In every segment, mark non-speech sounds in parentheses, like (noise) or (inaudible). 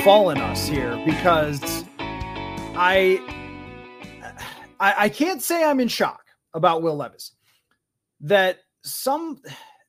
befallen us here because I, I I can't say I'm in shock about Will Levis. That some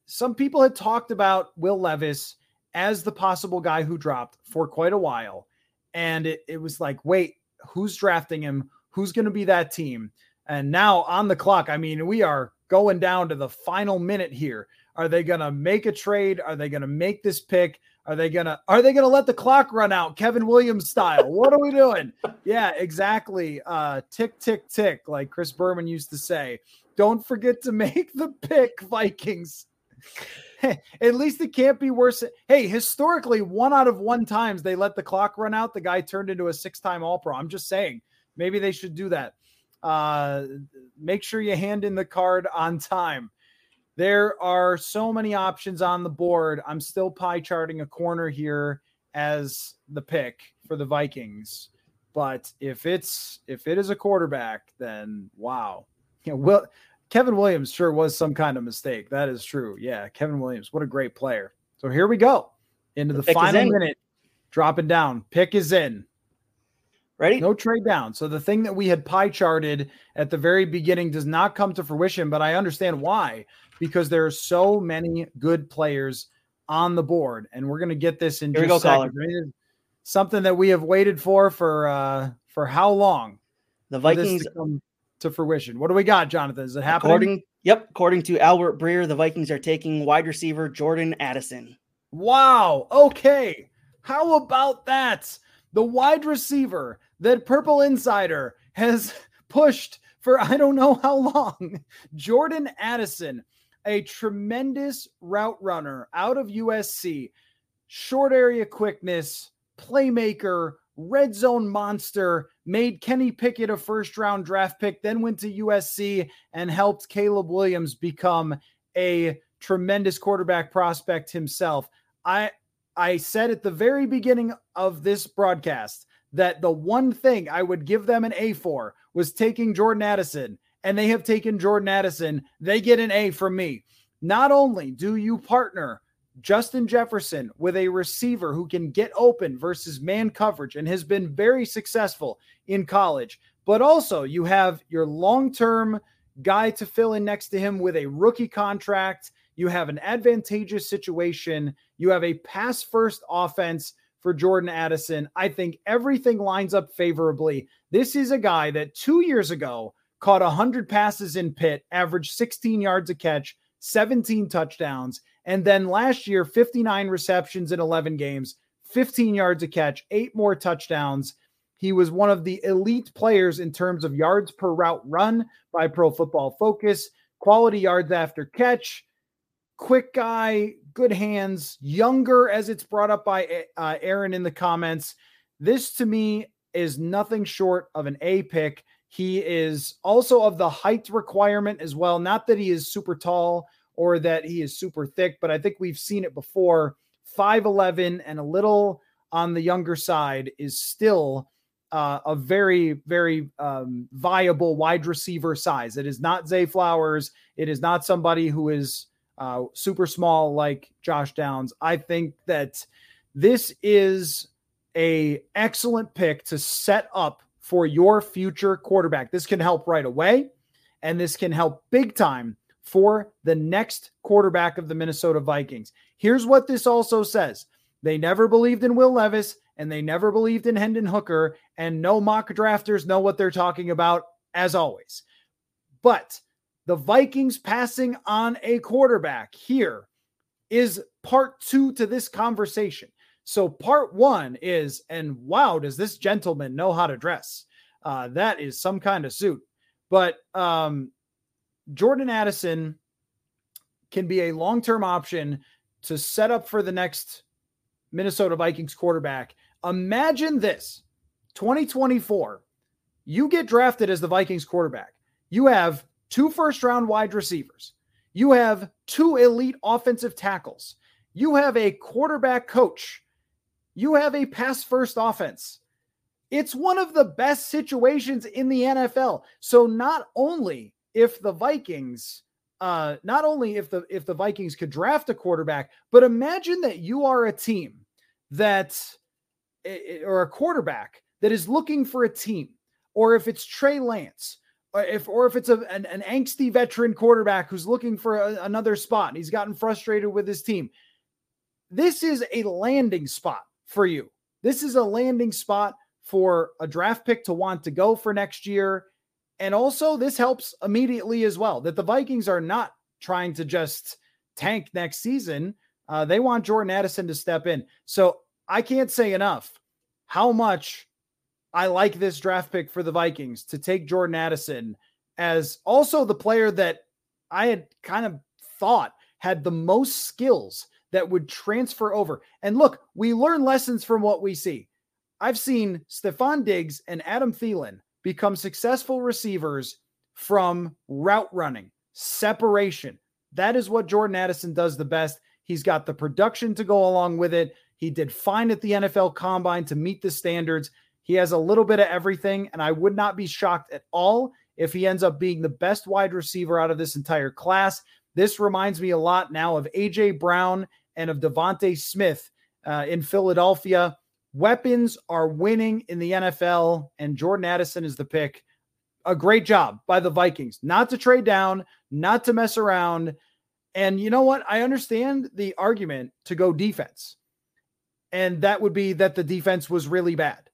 some people had talked about Will Levis as the possible guy who dropped for quite a while. And it, it was like, wait, who's drafting him? Who's going to be that team? And now on the clock, I mean, we are going down to the final minute here. Are they going to make a trade? Are they going to make this pick? Are they gonna are they gonna let the clock run out Kevin Williams style? What are we doing? (laughs) yeah, exactly. Uh tick tick tick, like Chris Berman used to say. Don't forget to make the pick, Vikings. (laughs) At least it can't be worse. Hey, historically, one out of one times they let the clock run out, the guy turned into a six-time all-pro. I'm just saying, maybe they should do that. Uh make sure you hand in the card on time. There are so many options on the board. I'm still pie charting a corner here as the pick for the Vikings. But if it's if it is a quarterback, then wow. (laughs) You know, well, Kevin Williams sure was some kind of mistake. That is true. Yeah, Kevin Williams, what a great player. So here we go into the, the final minute, dropping down. Pick is in. Ready? No trade down. So the thing that we had pie charted at the very beginning does not come to fruition, but I understand why because there are so many good players on the board, and we're going to get this in Here just Something that we have waited for for uh, for how long? The Vikings to come to fruition. What do we got, Jonathan? Is it happening? According, yep, according to Albert Breer, the Vikings are taking wide receiver Jordan Addison. Wow. Okay. How about that? The wide receiver that Purple Insider has (laughs) pushed for I don't know how long. Jordan Addison a tremendous route runner out of USC, short area quickness, playmaker, red zone monster, made Kenny Pickett a first round draft pick, then went to USC and helped Caleb Williams become a tremendous quarterback prospect himself. I I said at the very beginning of this broadcast that the one thing I would give them an A for was taking Jordan Addison and they have taken Jordan Addison, they get an A from me. Not only do you partner Justin Jefferson with a receiver who can get open versus man coverage and has been very successful in college, but also you have your long term guy to fill in next to him with a rookie contract. You have an advantageous situation. You have a pass first offense for Jordan Addison. I think everything lines up favorably. This is a guy that two years ago caught 100 passes in Pitt, averaged 16 yards a catch, 17 touchdowns. And then last year, 59 receptions in 11 games, 15 yards a catch, eight more touchdowns. He was one of the elite players in terms of yards per route run by Pro Football Focus, quality yards after catch, quick guy, good hands, younger, as it's brought up by uh, Aaron in the comments. This to me is nothing short of an A pick. He is also of the height requirement as well. Not that he is super tall or that he is super thick, but I think we've seen it before. 5'11 and a little on the younger side is still uh, a very, very um, viable wide receiver size. It is not Zay Flowers. It is not somebody who is uh, super small like Josh Downs. I think that this is a excellent pick to set up for your future quarterback. This can help right away, and this can help big time for the next quarterback of the Minnesota Vikings. Here's what this also says they never believed in Will Levis and they never believed in Hendon Hooker, and no mock drafters know what they're talking about, as always. But the Vikings passing on a quarterback here is part two to this conversation. So part one is, and wow, does this gentleman know how to dress? Uh, that is some kind of suit. But um, Jordan Addison can be a long term option to set up for the next Minnesota Vikings quarterback. Imagine this 2024, you get drafted as the Vikings quarterback. You have two first round wide receivers, you have two elite offensive tackles, you have a quarterback coach you have a pass first offense. It's one of the best situations in the NFL. So not only if the Vikings uh not only if the if the Vikings could draft a quarterback, but imagine that you are a team that, or a quarterback that is looking for a team, or if it's Trey Lance, or if or if it's a, an, an angsty veteran quarterback who's looking for a, another spot and he's gotten frustrated with his team, this is a landing spot for you. This is a landing spot for a draft pick to want to go for next year. And also, this helps immediately as well that the Vikings are not trying to just tank next season. Uh, they want Jordan Addison to step in. So I can't say enough how much I like this draft pick for the Vikings to take Jordan Addison as also the player that I had kind of thought had the most skills that would transfer over. And look, we learn lessons from what we see. I've seen Stefon Diggs and Adam Thielen become successful receivers from route running, separation. That is what Jordan Addison does the best. He's got the production to go along with it. He did fine at the NFL combine to meet the standards. He has a little bit of everything, and I would not be shocked at all if he ends up being the best wide receiver out of this entire class. This reminds me a lot now of AJ Brown and of DeVonta Smith uh, in Philadelphia. Weapons are winning in the NFL, and Jordan Addison is the pick. A great job by the Vikings, not to trade down, not to mess around. And you know what? I understand the argument to go defense, and that would be that the defense was really bad.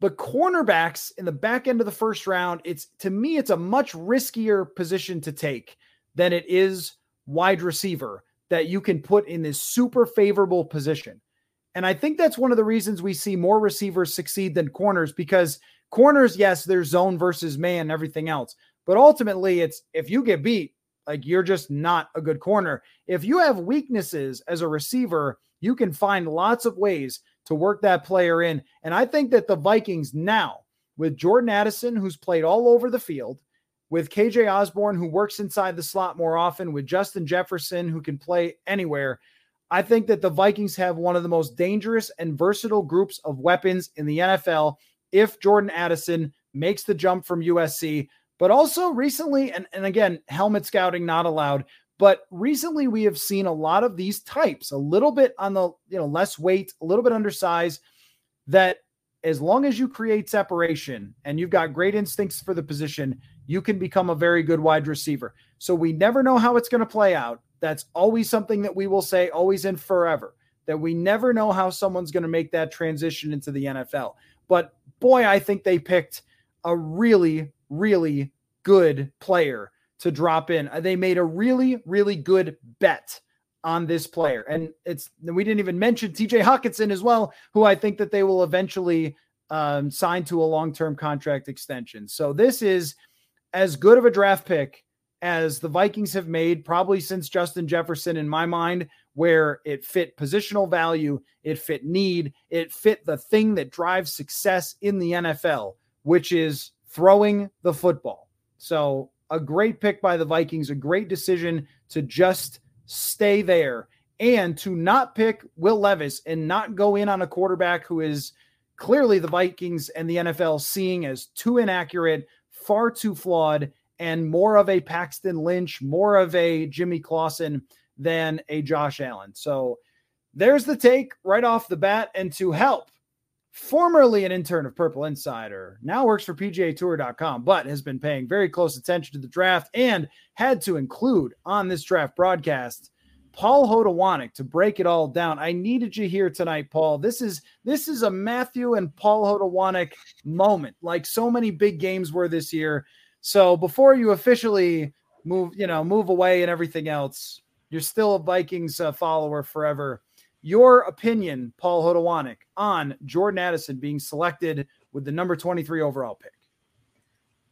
But cornerbacks in the back end of the first round, it's to me, it's a much riskier position to take than it is wide receiver that you can put in this super favorable position. And I think that's one of the reasons we see more receivers succeed than corners because corners, yes, there's zone versus man, everything else. But ultimately, it's if you get beat, like you're just not a good corner. If you have weaknesses as a receiver, you can find lots of ways to work that player in. And I think that the Vikings now, with Jordan Addison, who's played all over the field, with KJ Osborne, who works inside the slot more often, with Justin Jefferson, who can play anywhere. I think that the Vikings have one of the most dangerous and versatile groups of weapons in the NFL if Jordan Addison makes the jump from USC. But also recently, and, and again, helmet scouting not allowed, but recently we have seen a lot of these types, a little bit on the you know less weight, a little bit undersized, that as long as you create separation and you've got great instincts for the position, you can become a very good wide receiver. So we never know how it's going to play out. That's always something that we will say, always and forever, that we never know how someone's going to make that transition into the NFL. But boy, I think they picked a really, really good player to drop in. They made a really, really good bet on this player. And it's we didn't even mention TJ Hockenson as well, who I think that they will eventually um, sign to a long-term contract extension. So this is as good of a draft pick as the Vikings have made probably since Justin Jefferson in my mind where it fit positional value, it fit need, it fit the thing that drives success in the NFL, which is throwing the football. So, a great pick by the Vikings, a great decision to just stay there and to not pick Will Levis and not go in on a quarterback who is clearly the Vikings and the NFL seeing as too inaccurate, far too flawed, and more of a Paxton Lynch, more of a Jimmy Clausen than a Josh Allen. So there's the take right off the bat. And to help, formerly an intern of Purple Insider, now works for PGAtour.com, but has been paying very close attention to the draft and had to include on this draft broadcast Paul Hodowanik to break it all down. I needed you here tonight, Paul. This is this is a Matthew and Paul Hodowanik moment, like so many big games were this year. So before you officially move, you know, move away and everything else, you're still a Vikings uh, follower forever. Your opinion, Paul Hodowanik, on Jordan Addison being selected with the number 23 overall pick.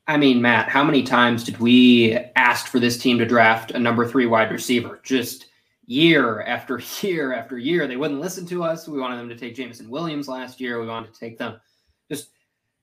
I mean, Matt, how many times did we ask for this team to draft a number three wide receiver? Just year after (laughs) year after year. They wouldn't listen to us. We wanted them to take Jameson Williams last year. We wanted to take them. Just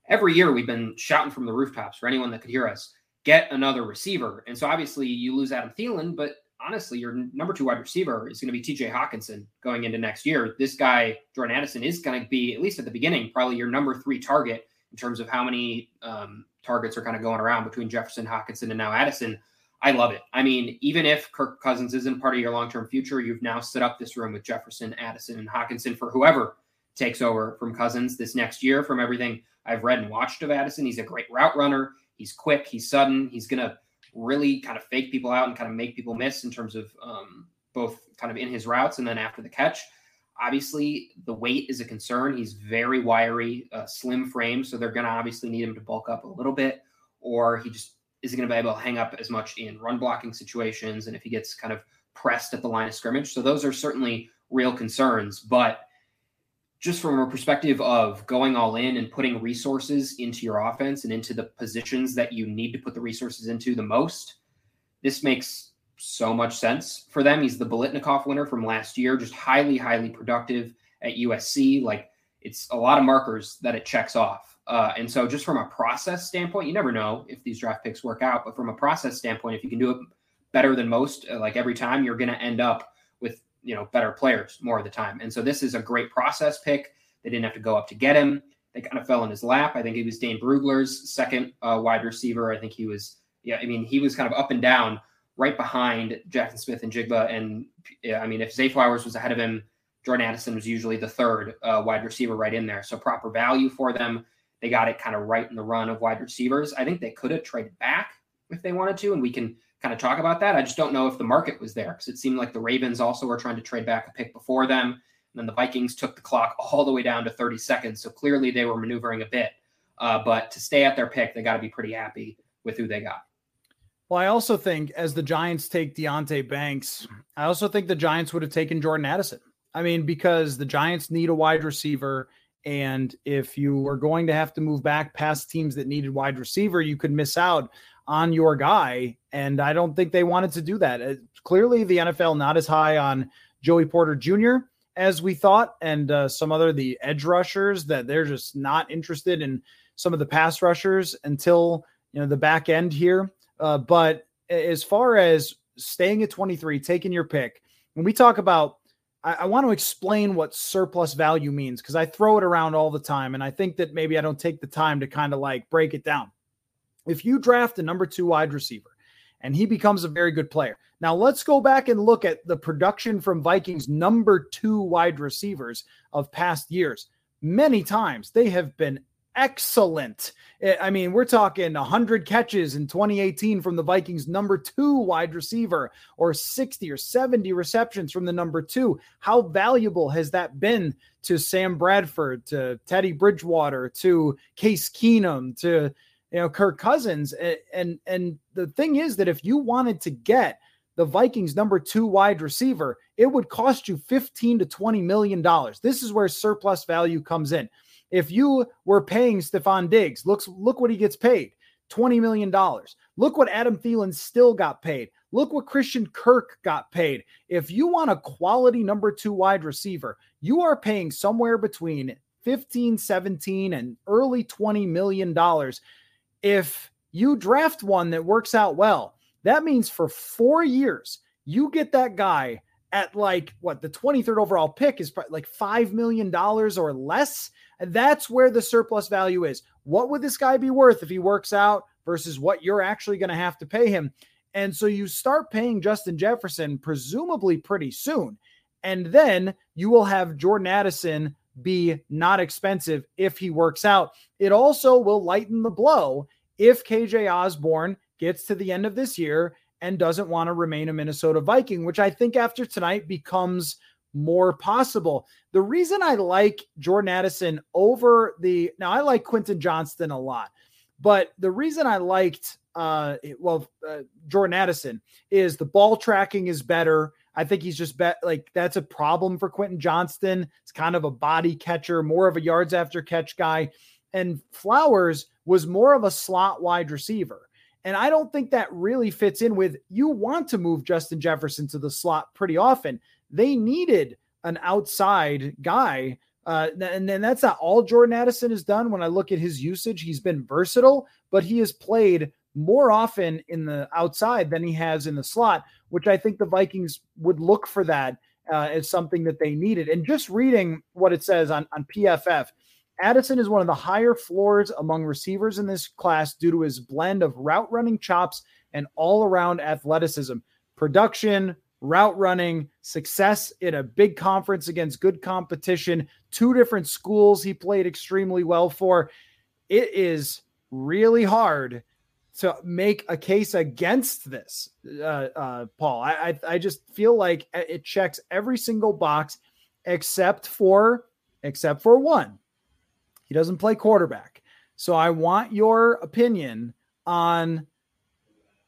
every year we've been shouting from the rooftops for anyone that could hear us, get another receiver. And so obviously you lose Adam Thielen, but honestly, your number two wide receiver is going to be TJ Hockenson going into next year. This guy, Jordan Addison, is going to be, at least at the beginning, probably your number three target in terms of how many um, targets are kind of going around between Jefferson, Hockenson, and now Addison. I love it. I mean, even if Kirk Cousins isn't part of your long term future, you've now set up this room with Jefferson, Addison, and Hockenson for whoever takes over from Cousins this next year. From everything I've read and watched of Addison, he's a great route runner. He's quick. He's sudden. He's going to really kind of fake people out and kind of make people miss in terms of um, both kind of in his routes and then after the catch. Obviously, the weight is a concern. He's very wiry, uh, slim frame, so they're going to obviously need him to bulk up a little bit, or he just isn't going to be able to hang up as much in run blocking situations and if he gets kind of pressed at the line of scrimmage. So those are certainly real concerns. But just from a perspective of going all in and putting resources into your offense and into the positions that you need to put the resources into the most, this makes so much sense for them. He's the Biletnikoff winner from last year, just highly, highly productive at USC. Like it's a lot of markers that it checks off. Uh, and so, just from a process standpoint, you never know if these draft picks work out. But from a process standpoint, if you can do it better than most, uh, like every time, you're going to end up with you know better players more of the time. And so, this is a great process pick. They didn't have to go up to get him. They kind of fell in his lap. I think he was Dane Brugler's second uh, wide receiver. I think he was, yeah, I mean, he was kind of up and down right behind Jaxon Smith-Njigba. And yeah, I mean, if Zay Flowers was ahead of him, Jordan Addison was usually the third uh, wide receiver right in there. So proper value for them. They got it kind of right in the run of wide receivers. I think they could have traded back if they wanted to, and we can kind of talk about that. I just don't know if the market was there because it seemed like the Ravens also were trying to trade back a pick before them. And then the Vikings took the clock all the way down to 30 seconds. So clearly they were maneuvering a bit. Uh, but to stay at their pick, they got to be pretty happy with who they got. Well, I also think as the Giants take Deonte Banks, I also think the Giants would have taken Jordan Addison. I mean, because the Giants need a wide receiver and if you were going to have to move back past teams that needed wide receiver, you could miss out on your guy. And I don't think they wanted to do that. Uh, clearly, the NFL not as high on Joey Porter Jr. as we thought, and uh, some other the edge rushers that they're just not interested in some of the pass rushers until you know the back end here. Uh, but as far as staying at 23, taking your pick, when we talk about I, I want to explain what surplus value means because I throw it around all the time. And I think that maybe I don't take the time to kind of like break it down. If you draft a number two wide receiver and he becomes a very good player. Now let's go back and look at the production from Vikings number two wide receivers of past years. Many times they have been excellent. Eh, I mean, we're talking 100 catches in 2018 from the Vikings' number two wide receiver, or 60 or 70 receptions from the number two. How valuable has that been to Sam Bradford, to Teddy Bridgewater, to Case Keenum, to you know Kirk Cousins? And and the thing is that if you wanted to get the Vikings number two wide receiver, it would cost you 15 to 20 million dollars. This is where surplus value comes in. If you were paying Stefon Diggs, looks look what he gets paid. $20 million. Look what Adam Thielen still got paid. Look what Christian Kirk got paid. If you want a quality number two wide receiver, you are paying somewhere between 15, 17, and early $20 million. If you draft one that works out well, that means for four years, you get that guy at like what the 23rd overall pick is like $5 million or less. That's where the surplus value is. What would this guy be worth if he works out versus what you're actually going to have to pay him? And so you start paying Justin Jefferson presumably pretty soon. And then you will have Jordan Addison be not expensive if he works out. It also will lighten the blow if KJ Osborne gets to the end of this year and doesn't want to remain a Minnesota Viking, which I think after tonight becomes more possible. The reason I like Jordan Addison over the now I like Quentin Johnston a lot, but the reason I liked uh well uh, Jordan Addison is the ball tracking is better. I think he's just bet like that's a problem for Quentin Johnston. It's kind of a body catcher, more of a yards after catch guy. And Flowers was more of a slot wide receiver. And I don't think that really fits in with you want to move Justin Jefferson to the slot pretty often. They needed an outside guy. Uh, and then that's not all Jordan Addison has done. When I look at his usage, he's been versatile, but he has played more often in the outside than he has in the slot, which I think the Vikings would look for that uh, as something that they needed. And just reading what it says on, on PFF, Addison is one of the higher floors among receivers in this class due to his blend of route running chops and all around athleticism, production, route running, success in a big conference against good competition, two different schools he played extremely well for. It is really hard to make a case against this, uh, uh, Paul. I, I, I just feel like it checks every single box except for except for one. He doesn't play quarterback. So I want your opinion on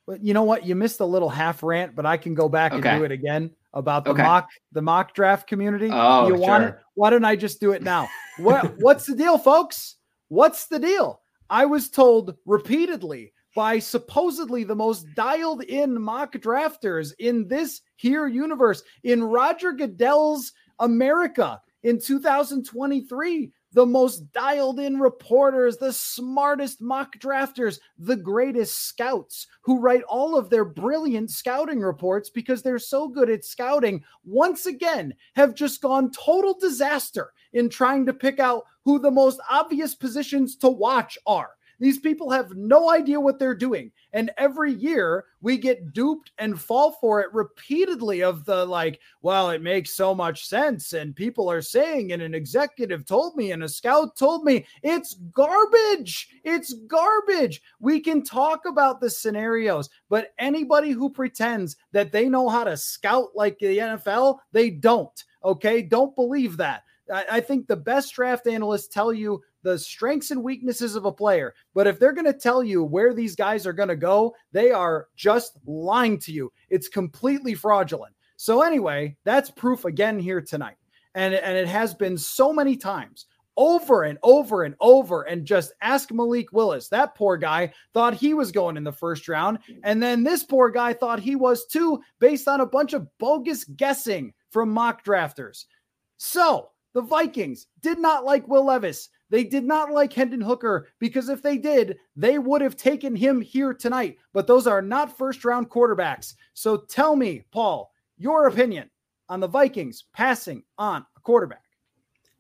but you know what? You missed a little half rant, but I can go back okay. and do it again about the okay. mock the mock draft community. Oh, you want sure. it? Why don't I just do it now? what (laughs) what's the deal, folks? What's the deal? I was told repeatedly by supposedly the most dialed in mock drafters in this here universe in Roger Goodell's America in 2023 the most dialed in reporters, the smartest mock drafters, the greatest scouts who write all of their brilliant scouting reports because they're so good at scouting, once again have just gone total disaster in trying to pick out who the most obvious positions to watch are. These people have no idea what they're doing. And every year we get duped and fall for it repeatedly of the like, well, it makes so much sense. And people are saying, and an executive told me, and a scout told me, it's garbage. It's garbage. We can talk about the scenarios, but anybody who pretends that they know how to scout like the NFL, they don't. Okay. Don't believe that. I, think the best draft analysts tell you the strengths and weaknesses of a player. But if they're going to tell you where these guys are going to go, they are just lying to you. It's completely fraudulent. So, anyway, that's proof again here tonight. And, and it has been so many times over and over and over. And just ask Malik Willis. That poor guy thought he was going in the first round. And then this poor guy thought he was too, based on a bunch of bogus guessing from mock drafters. So, the Vikings did not like Will Levis. They did not like Hendon Hooker because if they did, they would have taken him here tonight. But those are not first round quarterbacks. So tell me, Paul, your opinion on the Vikings passing on a quarterback.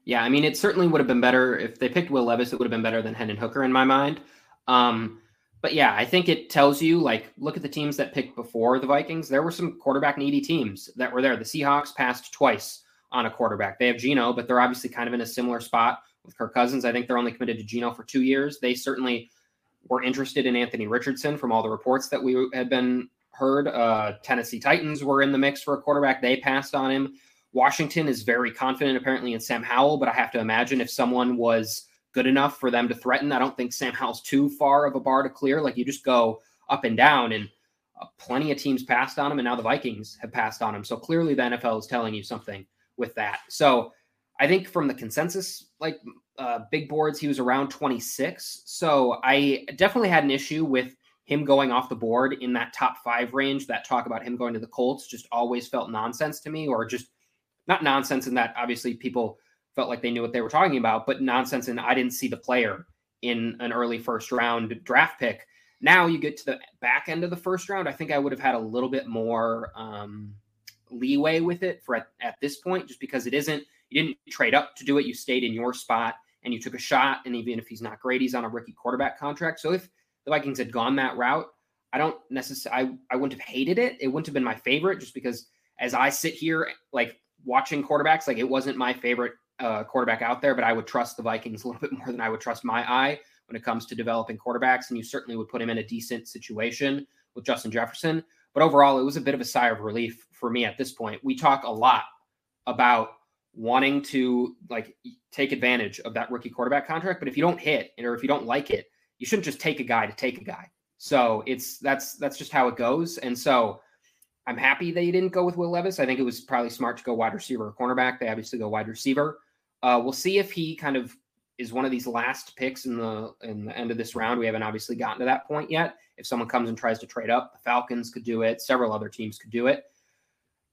Yeah, I mean, it certainly would have been better if they picked Will Levis. It would have been better than Hendon Hooker in my mind. Um, but yeah, I think it tells you like look at the teams that picked before the Vikings. There were some quarterback needy teams that were there. The Seahawks passed twice on a quarterback. They have Geno, but they're obviously kind of in a similar spot with Kirk Cousins. I think they're only committed to Geno for two years. They certainly were interested in Anthony Richardson from all the reports that we had been heard. Uh, Tennessee Titans were in the mix for a quarterback. They passed on him. Washington is very confident apparently in Sam Howell, but I have to imagine if someone was good enough for them to threaten, I don't think Sam Howell's too far of a bar to clear. Like you just go up and down and uh, plenty of teams passed on him and now the Vikings have passed on him. So clearly the NFL is telling you something with that. So I think from the consensus, like uh, big boards, he was around 26. So I definitely had an issue with him going off the board in that top five range. That talk about him going to the Colts just always felt nonsense to me, or just not nonsense in that obviously people felt like they knew what they were talking about, but nonsense and I didn't see the player in an early first round draft pick. Now you get to the back end of the first round. I think I would have had a little bit more um, leeway with it for at, at this point, just because it isn't, you didn't trade up to do it. You stayed in your spot and you took a shot. And even if he's not great, he's on a rookie quarterback contract. So if the Vikings had gone that route, I don't necessarily, I, I wouldn't have hated it. It wouldn't have been my favorite just because as I sit here, like watching quarterbacks, like it wasn't my favorite uh, quarterback out there, but I would trust the Vikings a little (laughs) bit more than I would trust my eye when it comes to developing quarterbacks. And you certainly would put him in a decent situation with Justin Jefferson. But overall, it was a bit of a sigh of relief for me at this point. We talk a lot about wanting to like take advantage of that rookie quarterback contract, but if you don't hit or if you don't like it, you shouldn't just take a guy to take a guy. So it's that's that's just how it goes. And so I'm happy they didn't go with Will Levis. I think it was probably smart to go wide receiver or cornerback. They obviously go wide receiver. Uh, we'll see if he kind of is one of these last picks in the in the end of this round. We haven't obviously gotten to that point yet. If someone comes and tries to trade up, the Falcons could do it. Several other teams could do it.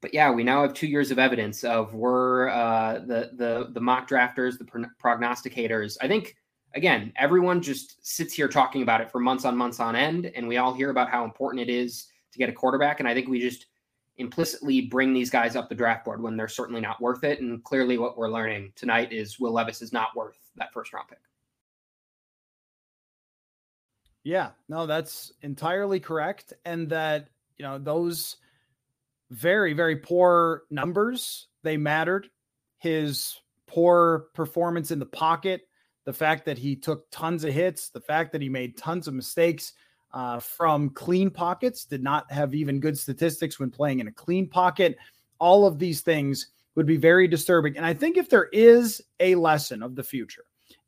But yeah, we now have two years of evidence of we're uh, the the the mock drafters, the prognosticators. I think again, everyone just sits here talking about it for months on months on end, and we all hear about how important it is to get a quarterback. And I think we just implicitly bring these guys up the draft board when they're certainly not worth it. And clearly, what we're learning tonight is Will Levis is not worth that first round pick. Yeah, no, that's entirely correct. And that, you know, those very, very poor numbers, they mattered. His poor performance in the pocket, the fact that he took tons of hits, the fact that he made tons of mistakes uh, from clean pockets, did not have even good statistics when playing in a clean pocket. All of these things would be very disturbing. And I think if there is a lesson of the future,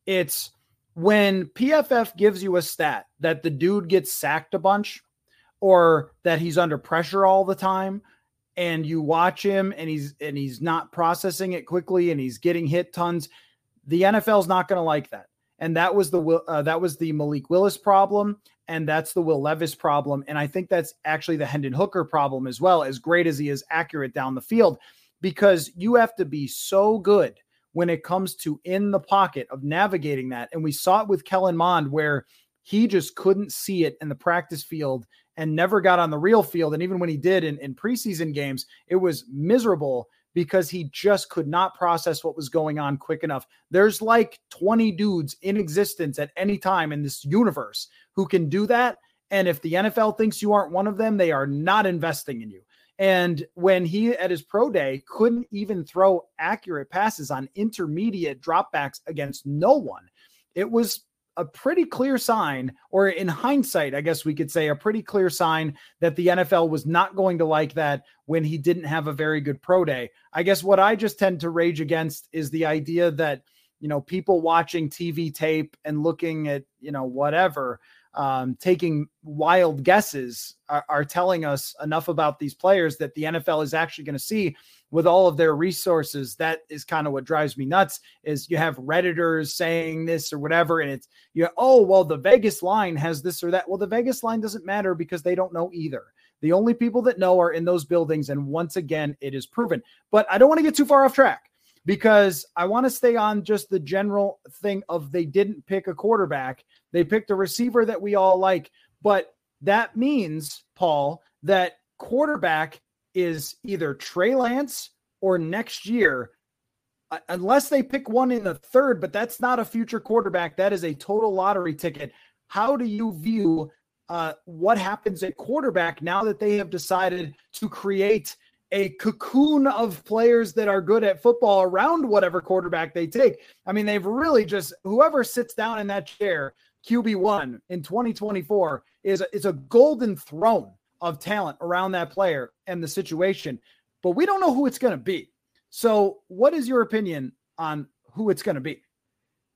it's when PFF gives you a stat that the dude gets sacked a bunch or that he's under pressure all the time and you watch him and he's and he's not processing it quickly and he's getting hit tons the NFL's not going to like that and that was the uh, that was the Malik Willis problem and that's the Will Levis problem and I think that's actually the Hendon Hooker problem as well as great as he is accurate down the field because you have to be so good when it comes to in the pocket of navigating that. And we saw it with Kellen Mond where he just couldn't see it in the practice field and never got on the real field. And even when he did in, in preseason games, it was miserable because he just could not process what was going on quick enough. There's like 20 dudes in existence at any time in this universe who can do that. And if the NFL thinks you aren't one of them, they are not investing in you. And when he at his pro day couldn't even throw accurate passes on intermediate dropbacks against no one, it was a pretty clear sign, or in hindsight, I guess we could say a pretty clear sign that the NFL was not going to like that when he didn't have a very good pro day. I guess what I just tend to rage against is the idea that, you know, people watching TV tape and looking at, you know, whatever um, taking wild guesses are, are, telling us enough about these players that the NFL is actually going to see with all of their resources. That is kind of what drives me nuts. Is you have redditors saying this or whatever, and it's you. Know, oh well, the Vegas line has this or that. Well, the Vegas line doesn't matter because they don't know either. The only people that know are in those buildings, and once again, it is proven. But I don't want to get too far off track because I want to stay on just the general thing of they didn't pick a quarterback. They picked a receiver that we all like. But that means, Paul, that quarterback is either Trey Lance or next year, unless they pick one in the third, but that's not a future quarterback. That is a total lottery ticket. How do you view uh, what happens at quarterback now that they have decided to create – a cocoon of players that are good at football around whatever quarterback they take. I mean, they've really just whoever sits down in that chair, QB1 in 2024, is is a golden throne of talent around that player and the situation. But we don't know who it's going to be. So, what is your opinion on who it's going to be?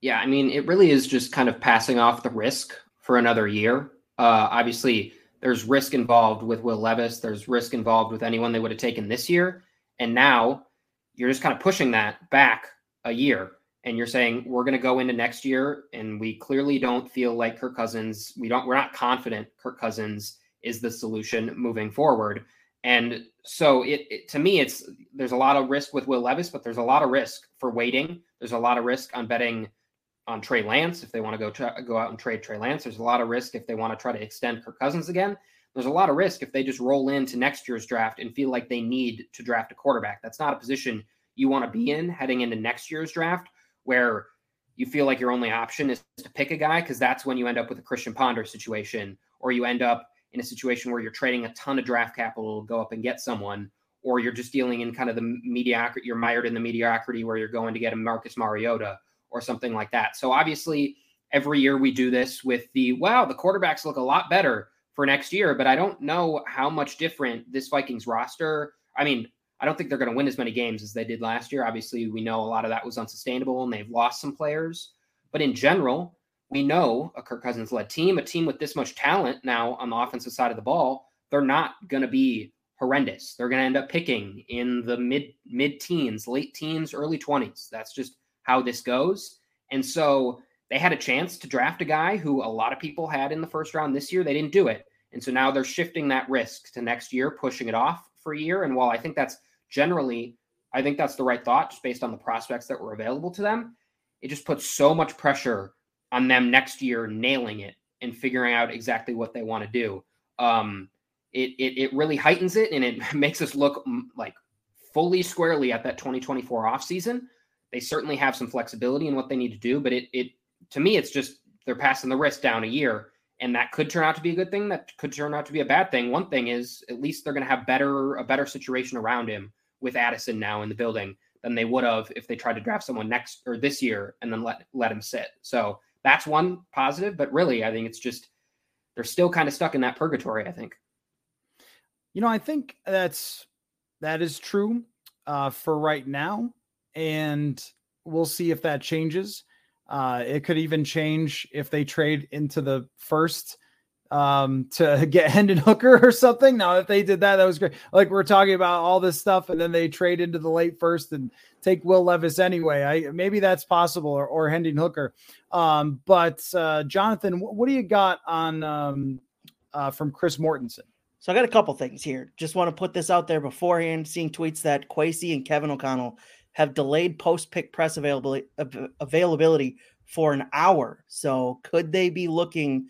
Yeah, I mean, it really is just kind of passing off the risk for another year. Uh, obviously, there's risk involved with Will Levis. There's risk involved with anyone they would have taken this year. And now you're just kind of pushing that back a year. And you're saying we're going to go into next year, and we clearly don't feel like Kirk Cousins. We don't. We're not confident Kirk Cousins is the solution moving forward. And so it, it, to me, it's there's a lot of risk with Will Levis, but there's a lot of risk for waiting. There's a lot of risk on betting on Trey Lance if they want to go try, go out and trade Trey Lance. There's a lot of risk if they want to try to extend Kirk Cousins again. There's a lot of risk if they just roll into next year's draft and feel like they need to draft a quarterback. That's not a position you want to be in heading into next year's draft where you feel like your only option is to pick a guy because that's when you end up with a Christian Ponder situation or you end up in a situation where you're trading a ton of draft capital to go up and get someone or you're just dealing in kind of the mediocrity you're mired in the mediocrity where you're going to get a Marcus Mariota or something like that. So obviously, every year we do this with the wow, the quarterbacks look a lot better for next year, but I don't know how much different this Vikings roster. I mean, I don't think they're going to win as many games as they did last year. Obviously, we know a lot of that was unsustainable and they've lost some players. But in general, we know a Kirk Cousins led team, a team with this much talent now on the offensive side of the ball, they're not going to be horrendous. They're going to end up picking in the mid mid teens, late teens, early 20s. That's just how this goes. And so they had a chance to draft a guy who a lot of people had in the first round this year. They didn't do it. And so now they're shifting that risk to next year, pushing it off for a year. And while I think that's generally, I think that's the right thought just based on the prospects that were available to them, it just puts so much pressure on them next year nailing it and figuring out exactly what they want to do. Um, it, it, it really heightens it and it (laughs) makes us look like fully squarely at that 2024 offseason they certainly have some flexibility in what they need to do, but it it to me it's just they're passing the risk down a year and that could turn out to be a good thing. That could turn out to be a bad thing. One thing is at least they're going to have better a better situation around him with Addison now in the building than they would have if they tried to draft someone next or this year and then let let him sit. So that's one positive. But really, I think it's just they're still kind of stuck in that purgatory. I think. You know, I think that's that is true uh, for right now, and we'll see if that changes. Uh, it could even change if they trade into the first um, to (laughs) get Hendon Hooker or something. Now, if they did that, that was great. Like we're talking about all this stuff, and then they trade into the late first and take Will Levis anyway. I maybe that's possible, or, or Hendon Hooker. Um, but uh, Jonathan, what do you got on um, uh, from Chris Mortensen? So I got a couple things here. Just want to put this out there beforehand. Seeing tweets that Kwesi and Kevin O'Connell have delayed post pick press availability availability for an hour. So could they be looking?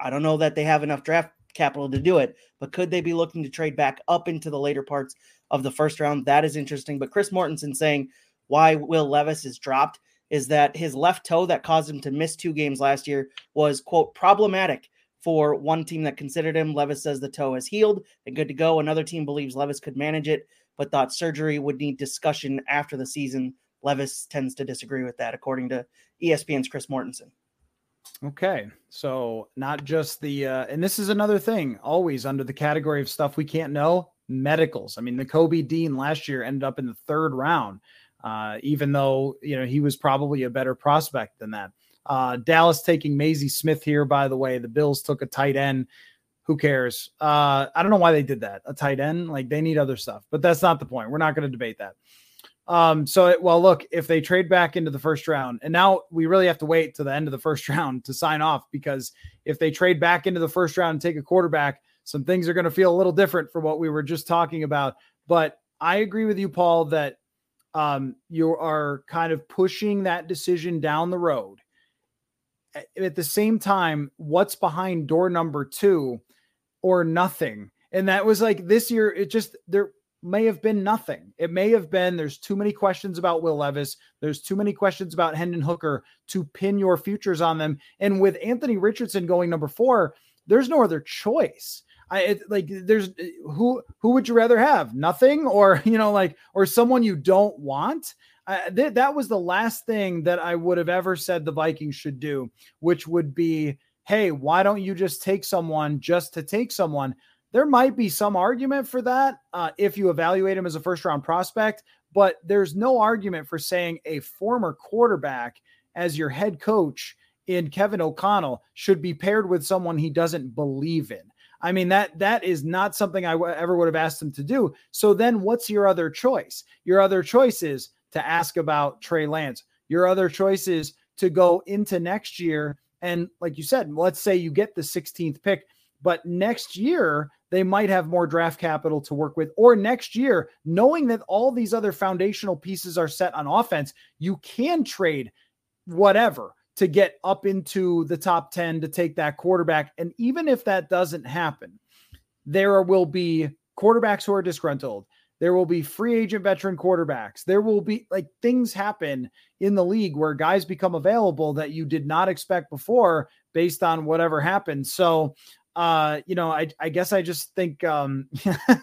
I don't know that they have enough draft capital to do it, but could they be looking to trade back up into the later parts of the first round? That is interesting. But Chris Mortensen saying why Will Levis is dropped is that his left toe that caused him to miss two games last year was quote problematic for one team that considered him. Levis says the toe has healed and good to go. Another team believes Levis could manage it, but thought surgery would need discussion after the season. Levis tends to disagree with that, according to ESPN's Chris Mortensen. Okay. So, not just the, uh, and this is another thing always under the category of stuff we can't know medicals. I mean, Nakobe Dean last year ended up in the third round, uh, even though, you know, he was probably a better prospect than that. Uh, Dallas taking Mazi Smith here, by the way. The Bills took a tight end. Who cares? Uh, I don't know why they did that. A tight end, like they need other stuff, but that's not the point. We're not going to debate that. Um, so, it, well, look, if they trade back into the first round, and now we really have to wait to the end of the first (laughs) round to sign off because if they trade back into the first round and take a quarterback, some things are going to feel a little different from what we were just talking about. But I agree with you, Paul, that um, you are kind of pushing that decision down the road at the same time, what's behind door number two or nothing? And that was like this year, it just there may have been nothing. It may have been there's too many questions about Will Levis. There's too many questions about Hendon Hooker to pin your futures on them. And with Anthony Richardson going number four, there's no other choice. I it, like there's who who would you rather have? Nothing or (laughs) you know like or someone you don't want? th- that was the last thing that I would have ever said the Vikings should do, which would be, hey, why don't you just take someone just to take someone? There might be some argument for that uh, if you evaluate him as a first round prospect, but there's no argument for saying a former quarterback as your head coach in Kevin O'Connell should be paired with someone he doesn't believe in. I mean that that is not something I w- ever would have asked him to do. So then what's your other choice? Your other choice is to ask about Trey Lance. Your other choice is to go into next year. And like you said, let's say you get the 16th pick, but next year they might have more draft capital to work with. Or next year, knowing that all these other foundational pieces are set on offense, you can trade whatever to get up into the top 10 to take that quarterback. And even if that doesn't happen, there will be quarterbacks who are disgruntled. There will be free agent veteran quarterbacks. There will be like things happen in the league where guys become available that you did not expect before based on whatever happened. So, uh, you know, I, I guess I just think, um,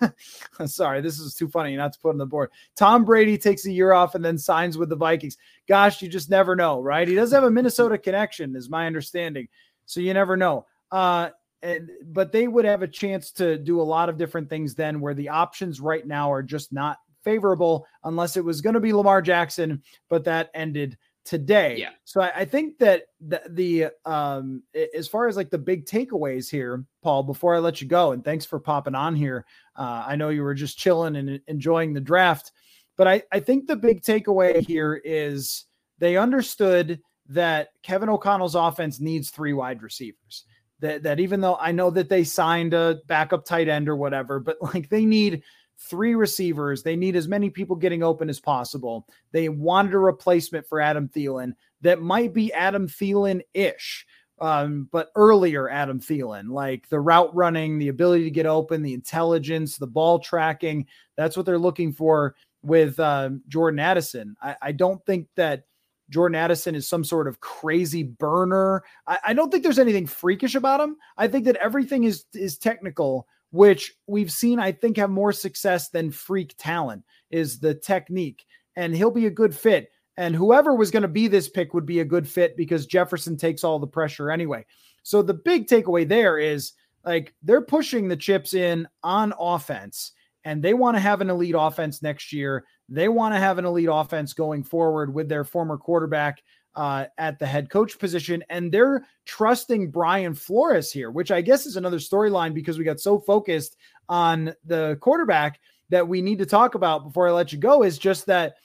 (laughs) sorry, this is too funny not to put on the board. Tom Brady takes a year off and then signs with the Vikings. Gosh, you just never know, right? He does have a Minnesota connection, is my understanding. So you never know. Uh, and, but they would have a chance to do a lot of different things then where the options right now are just not favorable unless it was going to be Lamar Jackson, but that ended today. Yeah. So I, I think that the, the um as far as like the big takeaways here, Paul, before I let you go, and thanks for popping on here. Uh, I know you were just chilling and enjoying the draft, but I, I think the big takeaway here is they understood that Kevin O'Connell's offense needs three wide receivers that that even though I know that they signed a backup tight end or whatever, but like they need three receivers. They need as many people getting open as possible. They wanted a replacement for Adam Thielen that might be Adam Thielen ish, um, but earlier Adam Thielen, like the route running, the ability to get open, the intelligence, the ball tracking. That's what they're looking for with uh, Jordan Addison. I, I don't think that Jordan Addison is some sort of crazy burner. I, I don't think there's anything freakish about him. I think that everything is is technical, which we've seen, I think, have more success than freak talent is the technique. And he'll be a good fit. And whoever was going to be this pick would be a good fit because Jefferson takes all the pressure anyway. So the big takeaway there is like they're pushing the chips in on offense and they want to have an elite offense next year. They want to have an elite offense going forward with their former quarterback uh, at the head coach position. And they're trusting Brian Flores here, which I guess is another storyline because we got so focused on the quarterback that we need to talk about before I let you go is just that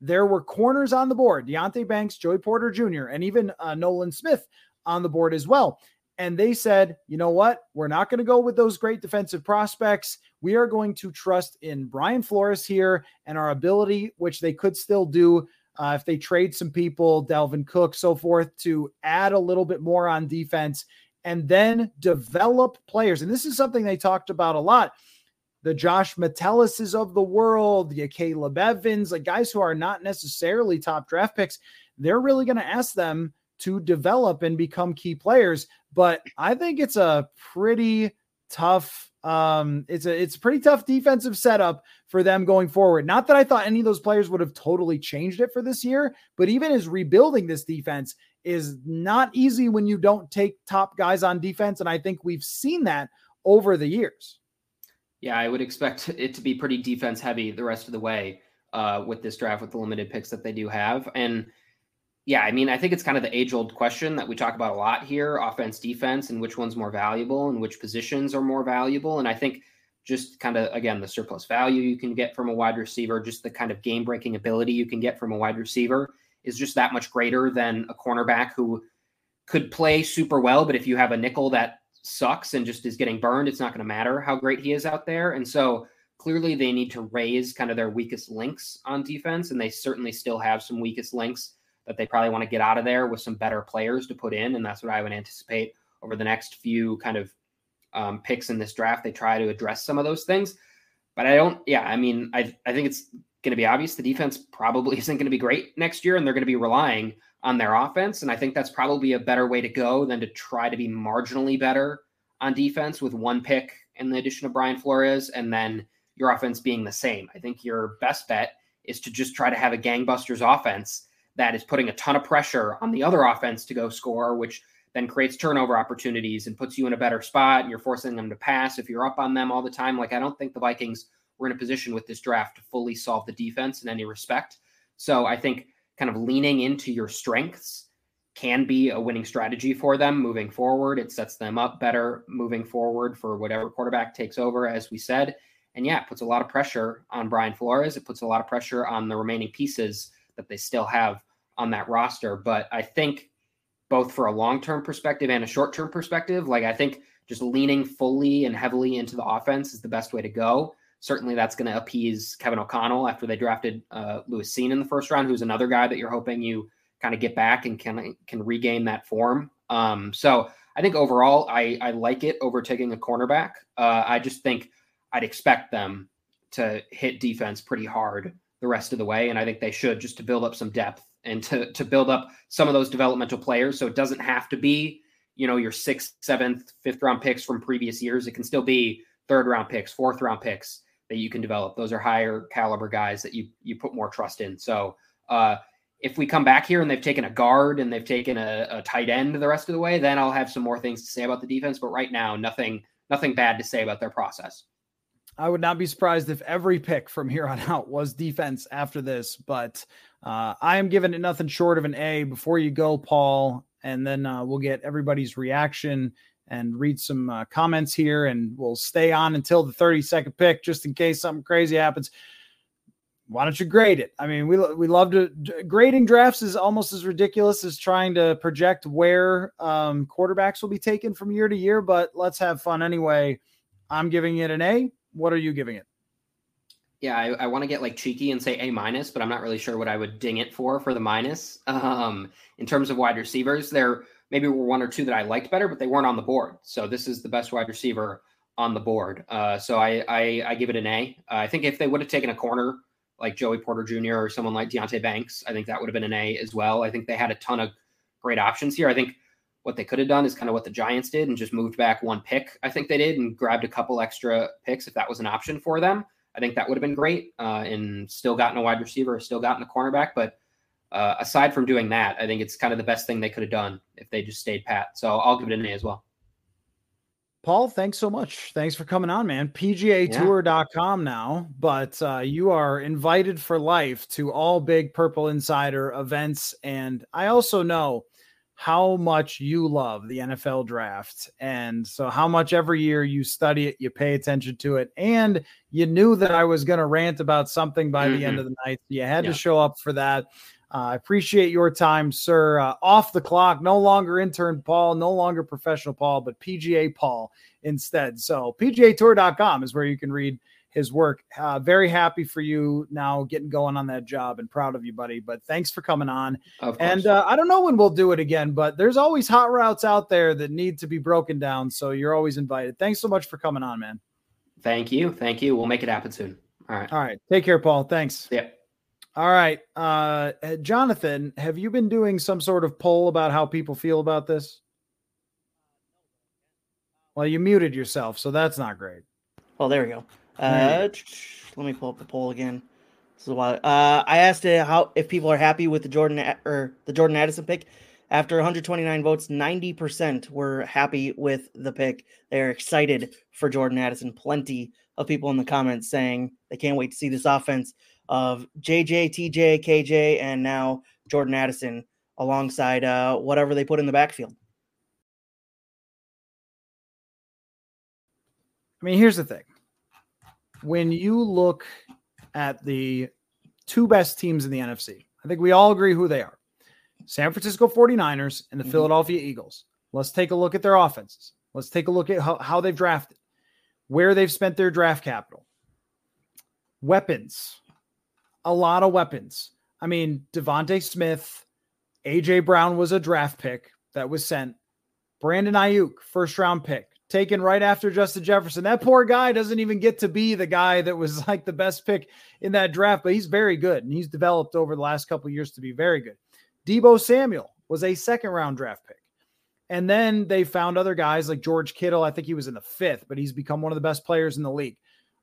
there were corners on the board Deonte Banks, Joey Porter Jr., and even uh, Nolan Smith on the board as well. And they said, you know what? We're not going to go with those great defensive prospects. We are going to trust in Brian Flores here and our ability, which they could still do uh, if they trade some people, Dalvin Cook, so forth, to add a little bit more on defense and then develop players. And this is something they talked about a lot. The Josh Metelluses of the world, the Akayleb Evans, like guys who are not necessarily top draft picks, they're really going to ask them to develop and become key players. But I think it's a pretty tough um it's a it's a pretty tough defensive setup for them going forward. Not that i thought any of those players would have totally changed it for this year but even as rebuilding this defense is not easy when you don't take top guys on defense and i think we've seen that over the years. Yeah i would expect it to be pretty defense heavy the rest of the way uh with this draft with the limited picks that they do have. And yeah, I mean, I think it's kind of the age old question that we talk about a lot here offense, defense, and which one's more valuable and which positions are more valuable. And I think just kind of, again, the surplus value you can get from a wide receiver, just the kind of game breaking ability you can get from a wide receiver is just that much greater than a cornerback who could play super well. But if you have a nickel that sucks and just is getting burned, it's not going to matter how great he is out there. And so clearly they need to raise kind of their weakest links on defense. And they certainly still have some weakest links that they probably want to get out of there with some better players to put in. And that's what I would anticipate over the next few kind of um, picks in this draft. They try to address some of those things. But I don't, yeah, I mean, I, I think it's going to be obvious the defense probably (laughs) isn't going to be great next year and they're going to be relying on their offense. And I think that's probably a better way to go than to try to be marginally better on defense with one pick in the addition of Brian Flores and then your offense being the same. I think your best bet is to just try to have a gangbusters offense that is putting a ton of pressure on the other offense to go score, which then creates turnover opportunities and puts you in a better spot and you're forcing them to pass if you're up on them all the time. Like I don't think the Vikings were in a position with this draft to fully solve the defense in any respect. So I think kind of leaning into your strengths can be a winning strategy for them moving forward. It sets them up better moving forward for whatever quarterback takes over, as we said. And yeah, it puts a lot of pressure on Brian Flores. It puts a lot of pressure on the remaining pieces that they still have on that roster. But I think both for a long term perspective and a short term perspective, like I think just leaning fully and heavily into the offense is the best way to go. Certainly, that's going to appease Kevin O'Connell after they drafted uh, Lewis Cine in the first round, who's another guy that you're hoping you kind of get back and can can regain that form. Um, so I think overall, I I like it over taking a cornerback. Uh, I just think I'd expect them to hit defense pretty hard the rest of the way. And I think they should just to build up some depth and to, to build up some of those developmental players. So it doesn't have to be, you know, your sixth, seventh, fifth round picks from previous years. It can still be third round picks, fourth round picks that you can develop. Those are higher caliber guys that you you put more trust in. So uh, if we come back here and they've taken a guard and they've taken a, a tight end the rest of the way, then I'll have some more things to say about the defense. But right now, nothing nothing bad to say about their process. I would not be surprised if every pick from here on (laughs) out was defense after this, but uh, I am giving it nothing short of an A. Before you go, Paul, and then uh, we'll get everybody's reaction and read some uh, comments here, and we'll stay on until the 30 second pick just in case something crazy happens. Why don't you grade it? I mean, we we love to grading drafts is almost as ridiculous as trying to project where um, quarterbacks will be taken from year to year. But let's have fun anyway. I'm giving it an A. What are you giving it? Yeah, I, I want to get like cheeky and say A minus, but I'm not really sure what I would ding it for for the minus. Um, in terms of wide receivers, there maybe were one or two that I liked better, but they weren't on the board. So this is the best wide receiver on the board. Uh, so I, I, I give it an A. Uh, I think if they would have taken a corner like Joey Porter Jr. or someone like Deonte Banks. I think that would have been an A as well. I think they had a ton of great options here. I think what they could have done is kind of what the Giants did and just moved back one pick. I think they did and grabbed a couple extra picks if that was an option for them. I think that would have been great uh, and still gotten a wide receiver, still gotten a cornerback. But uh, aside from doing that, I think it's kind of the best thing they could have done if they just stayed pat. So I'll give it an A as well. Paul, thanks so much. Thanks for coming on, man. PGAtour.com yeah. now, but uh, you are invited for life to all big Purple Insider events. And I also know how much you love the NFL draft. And so, how much every year you study it, you pay attention to it. And you knew that I was going to rant about something by mm-hmm. the end mm-hmm. of the night. You had yeah. to show up for that. Uh, I uh, appreciate your time, sir. Uh, off the clock, no longer intern Paul, no longer professional Paul, but PGA Paul instead. So, PGAtour.com is where you can read his work. Uh, very happy for you now getting going on that job and proud of you, buddy. But thanks for coming on. And uh, I don't know when we'll do it again, but there's always hot routes out there that need to be broken down. So, you're always invited. Thanks so much for coming on, man. Thank you. Thank you. We'll make it happen soon. All right. All right. Take care, Paul. Thanks. Yeah. All right. Uh, uh, Jonathan, have you been doing some sort of poll about how people feel about this? Well, you muted yourself, so that's not great. Oh, there we go. Uh, let me pull up the poll again. This is a while. Uh, I asked how if people are happy with the Jordan or the Jordan Addison pick. After 129 votes, 90% were happy with the pick. They're excited for Jordan Addison. Plenty of people in the comments saying they can't wait to see this offense of JJ, TJ, KJ, and now Jordan Addison alongside uh, whatever they put in the backfield. I mean, here's the thing. When you look at the two best teams in the NFC, I think we all agree who they are San Francisco 49ers and the mm-hmm. Philadelphia Eagles. Let's take a look at their offenses. Let's take a look at how, how they've drafted, where they've spent their draft capital, weapons, a lot of weapons. I mean, DeVonta Smith, AJ Brown was a draft pick that was sent. Brandon Aiyuk, first round pick, taken right after Justin Jefferson. That poor guy doesn't even get to be the guy that was (laughs) like the best pick in that draft, but he's very good and he's developed over the last couple years to be very good. Deebo Samuel was a second round draft pick. And then they found other guys like George Kittle. I think he was in the fifth, but he's become one of the best players in the league.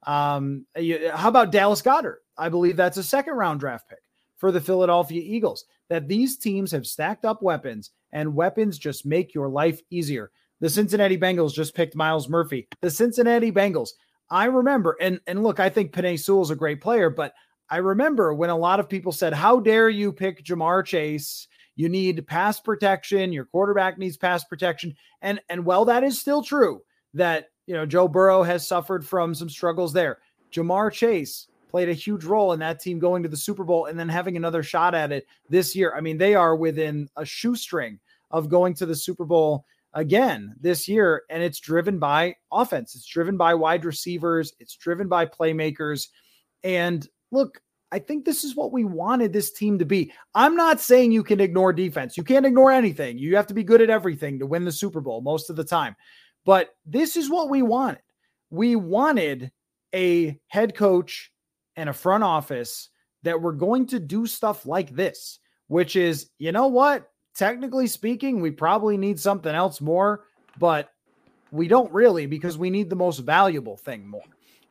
Um, how about Dallas Goedert? I believe that's a second round draft pick for the Philadelphia Eagles. That these teams have stacked up weapons, and weapons just make your life easier. The Cincinnati Bengals just picked Myles Murphy. The Cincinnati Bengals. I remember, and and look, I think Penei Sewell is a great player, but I remember when a lot of people said, "How dare you pick Ja'Marr Chase?" You need pass protection. Your quarterback needs pass protection, and and well, that is still true. That you know, Joe Burrow has suffered from some struggles there. Ja'Marr Chase played a huge role in that team going to the Super Bowl and then having another shot at it this year. I mean, they are within a shoestring of going to the Super Bowl again this year, and it's driven by offense. It's driven by wide receivers. It's driven by playmakers. And look, I think this is what we wanted this team to be. I'm not saying you can ignore defense. You can't ignore anything. You have to be good at everything to win the Super Bowl most of the time. But this is what we wanted. We wanted a head coach and a front office that were going to do stuff like this, which is, you know what? Technically speaking, we probably need something else more, but we don't really because we need the most valuable thing more.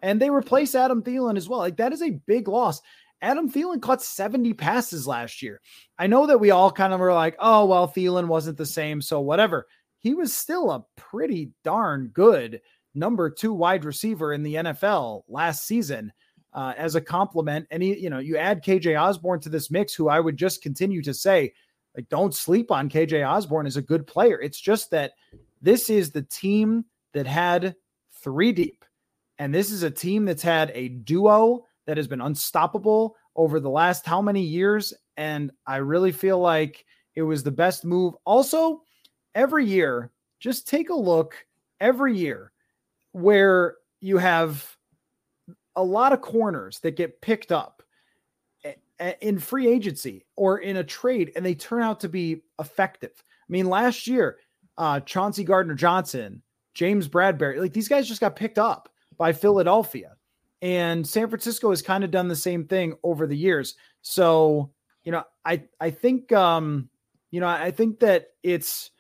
And they replace Adam Thielen as well. Like that is a big loss. Adam Thielen caught 70 passes last year. I know that we all kind of were like, oh, well, Thielen wasn't the same. So whatever he was still a pretty darn good number two wide receiver in the NFL last season uh, as a complement. And he, you know, you add KJ Osborn to this mix, who I would just continue to say, like, don't sleep on KJ Osborn as a good player. It's just that this is the team that had three deep. And this is a team that's had a duo that has been unstoppable over the last how many years. And I really feel like it was the best move. Also, every year, just take a look every year where you have a lot of corners that get picked up in free agency or in a trade and they turn out to be effective. I mean, last year, uh, Chauncey Gardner Johnson, James Bradberry, like these guys just got picked up by Philadelphia. And San Francisco has kind of done the same thing over the years. So, you know, I I think um, you know, I think that it's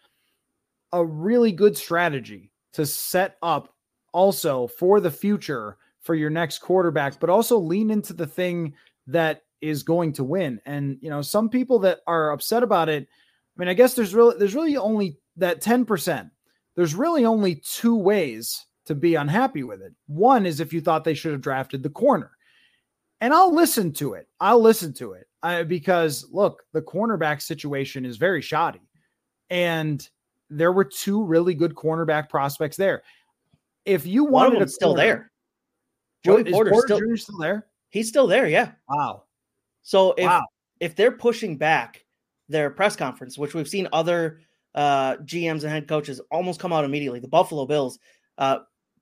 a really good strategy to set up also for the future for your next quarterback, but also lean into the thing that is going to win. And you know, some people that are upset about it, I mean, I guess there's really there's really only that 10%. There's really only two ways to be unhappy with it. One is if you thought they should have drafted the corner. And I'll listen to it. I'll listen to it uh, because look, the cornerback situation is very shoddy. And there were two really good cornerback prospects there. If you wanted One of still there. Joey Porter still, still there. He's still there, yeah. Wow. So if wow. if they're pushing back their press conference, which we've seen other uh, GMs and head coaches almost come out immediately. The Buffalo Bills, uh,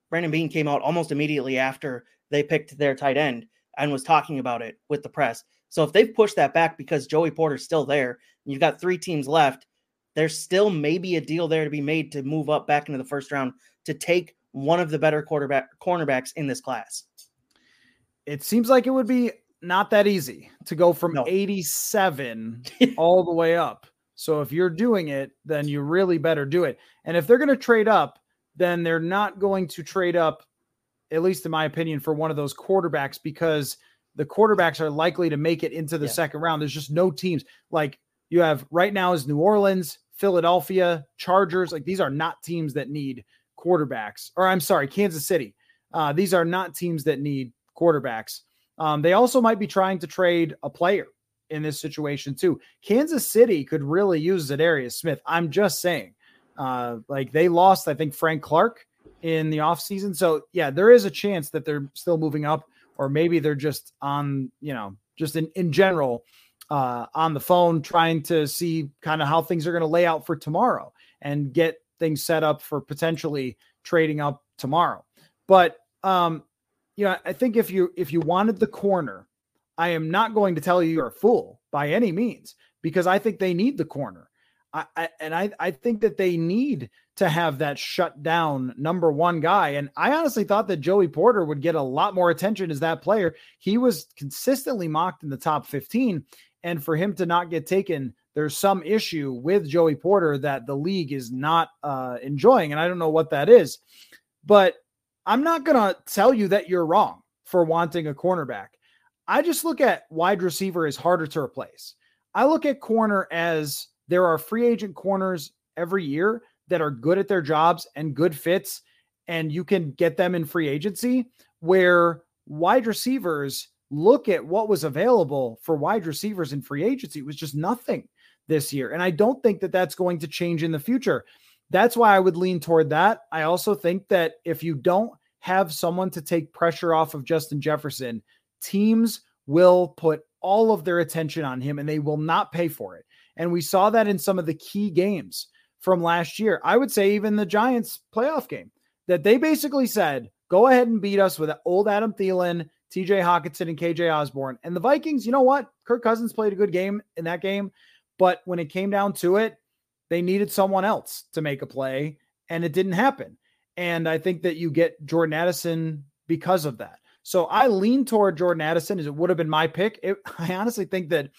Brandon Beane came out almost immediately after they picked their tight end and was talking about it with the press. So if they've pushed that back because Joey Porter's still there, and you've got three teams left, there's still maybe a deal there to be made to move up back into the first round to take one of the better quarterback cornerbacks in this class. It seems like it would be not that easy to go from no. 87 (laughs) all the way up. So if you're doing it, then you really better do it. And if they're going to trade up, then they're not going to trade up, at least in my opinion, for one of those quarterbacks because the quarterbacks are likely to make it into the yeah. second round. There's just no teams like you have right now is New Orleans, Philadelphia, Chargers. Like these are not teams that need quarterbacks. Or I'm sorry, Kansas City. Uh, these are not teams that need quarterbacks. Um, they also might be trying to trade a player in this situation too. Kansas City could really use Za'Darius Smith. I'm just saying. Uh, like they lost, I think Frank Clark in the offseason. So yeah, there is a chance that they're still moving up, or maybe they're just on, you know, just in, in general, uh, on the phone trying to see kind of how things are going to lay out for tomorrow and get things set up for potentially trading up tomorrow. But um, you know, I think if you if you wanted the corner, I am not going to tell you you're a fool by any means because I think they need the corner. I, I, and I, I think that they need to have that shut down number one guy. And I honestly thought that Joey Porter would get a lot more attention as that player. He was consistently mocked in the top 15. And for him to not get taken, there's some issue with Joey Porter that the league is not uh, enjoying. And I don't know what that is. But I'm not going to tell you that you're wrong for wanting a cornerback. I just look at wide receiver as harder to replace. I look at corner as there are free agent corners every year that are good at their jobs and good fits, and you can get them in free agency. Where wide receivers look at what was available for wide receivers in free agency, it was just nothing this year. And I don't think that that's going to change in the future. That's why I would lean toward that. I also think that if you don't have someone to take pressure off of Justin Jefferson, teams will put all of their attention on him and they will not pay for it. And we saw that in some of the key games from last year. I would say even the Giants playoff game that they basically said, go ahead and beat us with old Adam Thielen, TJ Hockenson, and KJ Osborn. And the Vikings, you know what? Kirk Cousins played a good game in that game. But when it came down to it, they needed someone else to make a play, and it didn't happen. And I think that you get Jordan Addison because of that. So I lean toward Jordan Addison as it would have been my pick. It, (laughs) I honestly think that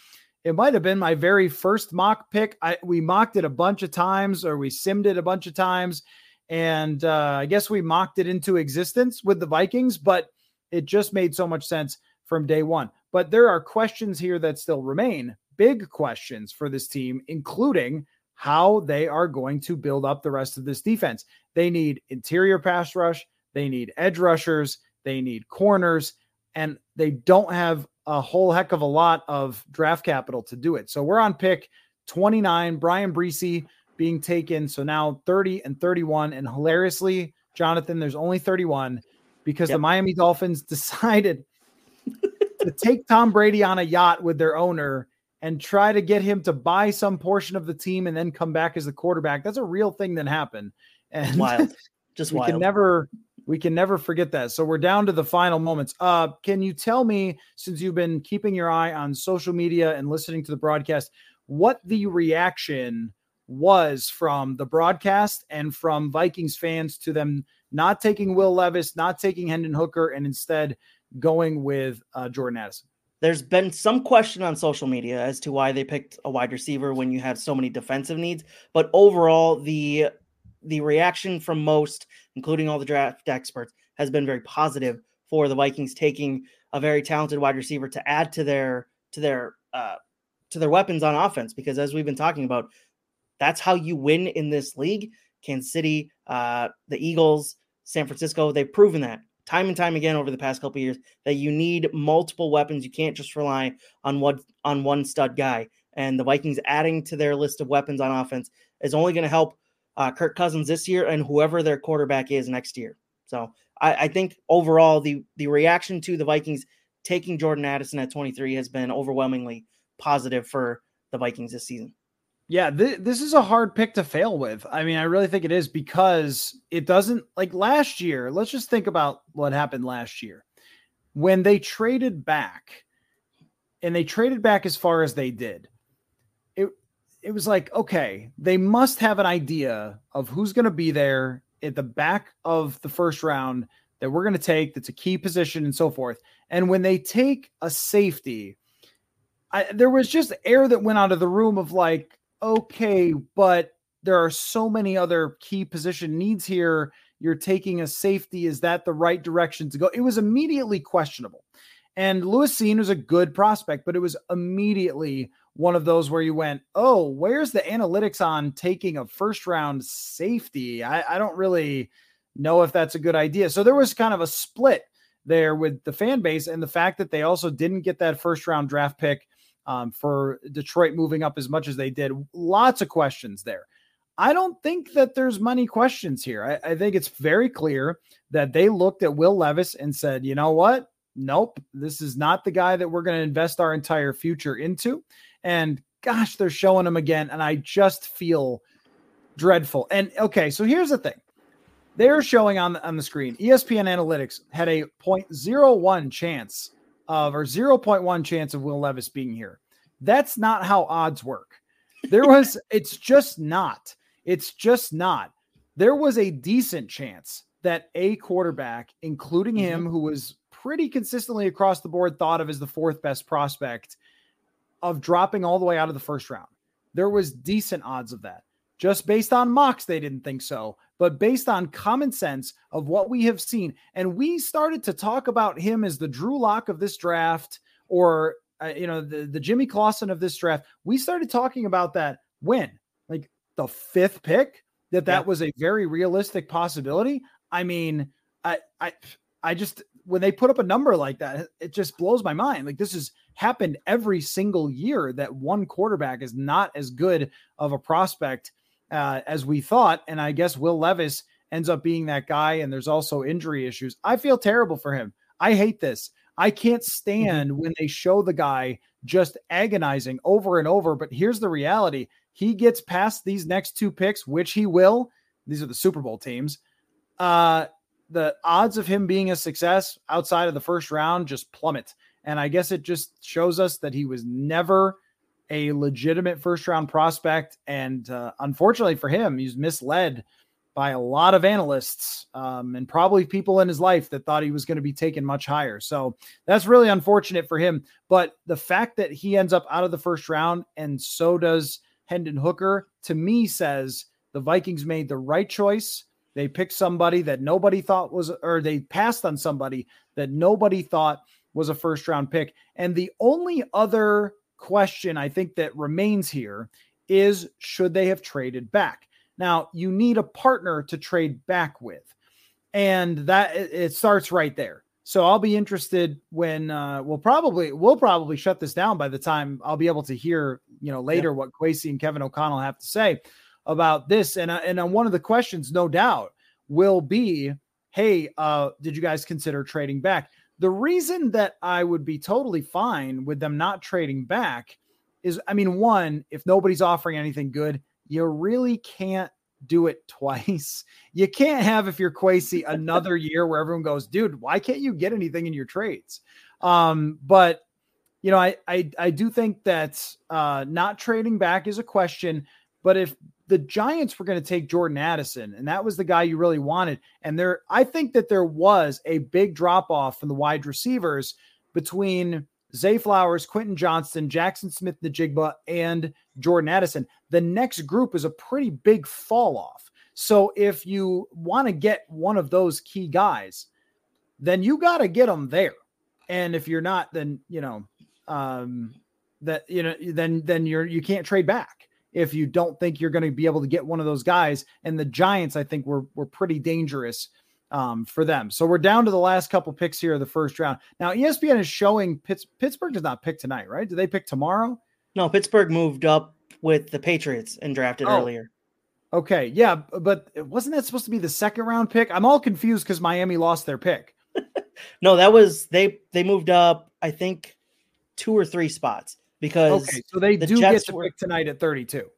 it might have been my very first mock pick. I we mocked it a bunch of times, or we simmed it a bunch of times, and uh, I guess we mocked it into existence with the Vikings. But it just made so much sense from day one. But there are questions here that still remain, big questions for this team, including how they are going to build up the rest of this defense. They need interior pass rush, they need edge rushers, they need corners, and they don't have a whole heck of a lot of draft capital to do it. So we're on pick 29, Bryan Bresee being taken. So now 30 and 31. And hilariously, Jonathan, there's only 31 because yep. the Miami Dolphins (laughs) decided to take Tom Brady on a yacht with their owner and try to get him to buy some portion of the team and then come back as the quarterback. That's a real thing that happened. And wild. (laughs) Just we wild. can never we can never forget that. So we're down to the final moments. Uh can you tell me since you've been keeping your eye on social media and listening to the broadcast what the reaction was from the broadcast and from Vikings fans to them not taking Will Levis, not taking Hendon Hooker and instead going with uh, Jordan Addison. There's been some question on social media as to why they picked a wide receiver when you have so many defensive needs, but overall the the reaction from most, including all the draft experts, has been very positive for the Vikings taking a very talented wide receiver to add to their to their uh, to their weapons on offense. Because as we've been talking about, that's how you win in this league. Kansas City, uh, the Eagles, San Francisco, they've proven that time and time again over the past couple years that you need multiple weapons. You can't just rely on one on one stud guy. And the Vikings adding to their list of weapons on offense is only going to help uh, Kirk Cousins this year and whoever their quarterback is next year. So I, I, think overall the the reaction to the Vikings taking Jordan Addison at 23 has been overwhelmingly positive for the Vikings this season. Yeah, th- this is a hard pick to fail with. I mean, I really think it is because it doesn't like last year. Let's just think about what happened last year when they traded back and they traded back as far as they did it was like, okay, they must have an idea of who's going to be there at the back of the first round that we're going to take that's a key position and so forth. And when they take a safety, I, there was just air that went out of the room of like, okay, but there are so many other key position needs here. You're taking a safety. Is that the right direction to go? It was immediately questionable. And Lewis Cine was a good prospect, but it was immediately one of those where you went, oh, where's the analytics on taking a first round safety? I, I don't really know if that's a good idea. So there was kind of a split there with the fan base and the fact that they also didn't get that first round draft pick um, for Detroit moving up as much as they did. Lots of questions there. I don't think that there's money questions here. I, I think it's very clear that they looked at Will Levis and said, you know what? Nope, this is not the guy that we're going to invest our entire future into. And gosh, they're showing him again. And I just feel dreadful. And okay, so here's the thing. They're showing on the, on the screen. ESPN Analytics had a 0.01 chance of or 0.1 chance of Will Levis being here. That's not how odds work. There (laughs) was it's just not. It's just not. There was a decent chance that a quarterback, including him, mm-hmm. who was pretty consistently across the board thought of as the fourth best prospect, of dropping all the way out of the first round. There was decent odds of that. Just based on mocks, they didn't think so, but based on common sense of what we have seen. And we started to talk about him as the Drew Lock of this draft or, uh, you know, the, the Jimmy Clausen of this draft. We started talking about that when? Like the fifth pick, that that yeah. was a very realistic possibility. I mean, I, I, I just, when they put up a number like that, it just blows my mind. Like this has happened every single year that one quarterback is not as good of a prospect uh, as we thought. And I guess Will Levis ends up being that guy. And there's also injury issues. I feel terrible for him. I hate this. I can't mm-hmm. stand when they show the guy just agonizing over and over. But here's the reality he gets past these next two picks, which he will. These are the Super Bowl teams. Uh, the odds of him being a success outside of the first round just plummet. And I guess it just shows us that he was never a legitimate first round prospect. And uh, unfortunately for him, he's misled by a lot of analysts um, and probably people in his life that thought he was going to be taken much higher. So that's really unfortunate for him. But the fact that he ends up out of the first round and so does Hendon Hooker to me says the Vikings made the right choice they picked somebody that nobody thought was, or they passed on somebody that nobody thought was a first round pick. And the only other question I think that remains here is should they have traded back? Now, you need a partner to trade back with. And that it starts right there. So I'll be interested when uh, we'll probably we'll probably shut this down by the time I'll be able to hear you know later yeah. what Kwesi and Kevin O'Connell have to say about this. And uh, and on one of the questions, no doubt, will be, "Hey, uh, did you guys consider trading back?" The reason that I would be totally fine with them not trading back is, I mean, one, if nobody's offering anything good, you really can't do it (laughs) twice. You can't have if you're Kwesi another (laughs) year where everyone goes, dude, why can't you get anything in your trades? Um, but you know, I I I do think that uh, not trading back is a question. But if the Giants were going to take Jordan Addison, and that was the guy you really wanted. And there, I think that there was a big drop off from the wide receivers between Zay Flowers, Quentin Johnston, Jackson Smith-Njigba, and Jordan Addison. The next group is a pretty big fall off. So if you want to get one of those key guys, then you got to get them there. And if you're not, then you know um, that you know then then you're you can't trade back if you don't think you're going to be able to get one of those guys. And the Giants, I think, were were pretty dangerous um, for them. So we're down to the last couple picks here of the first round. Now ESPN is showing Pitts, Pittsburgh does not pick tonight, right? Do they pick tomorrow? No, Pittsburgh moved up with the Patriots and drafted oh. earlier. Okay, yeah, but wasn't that supposed to be the second round pick? I'm all confused because Miami lost their pick. (laughs) no, that was they they moved up, I think, two or three spots because okay, so they the do Jets get to were, pick tonight at 32.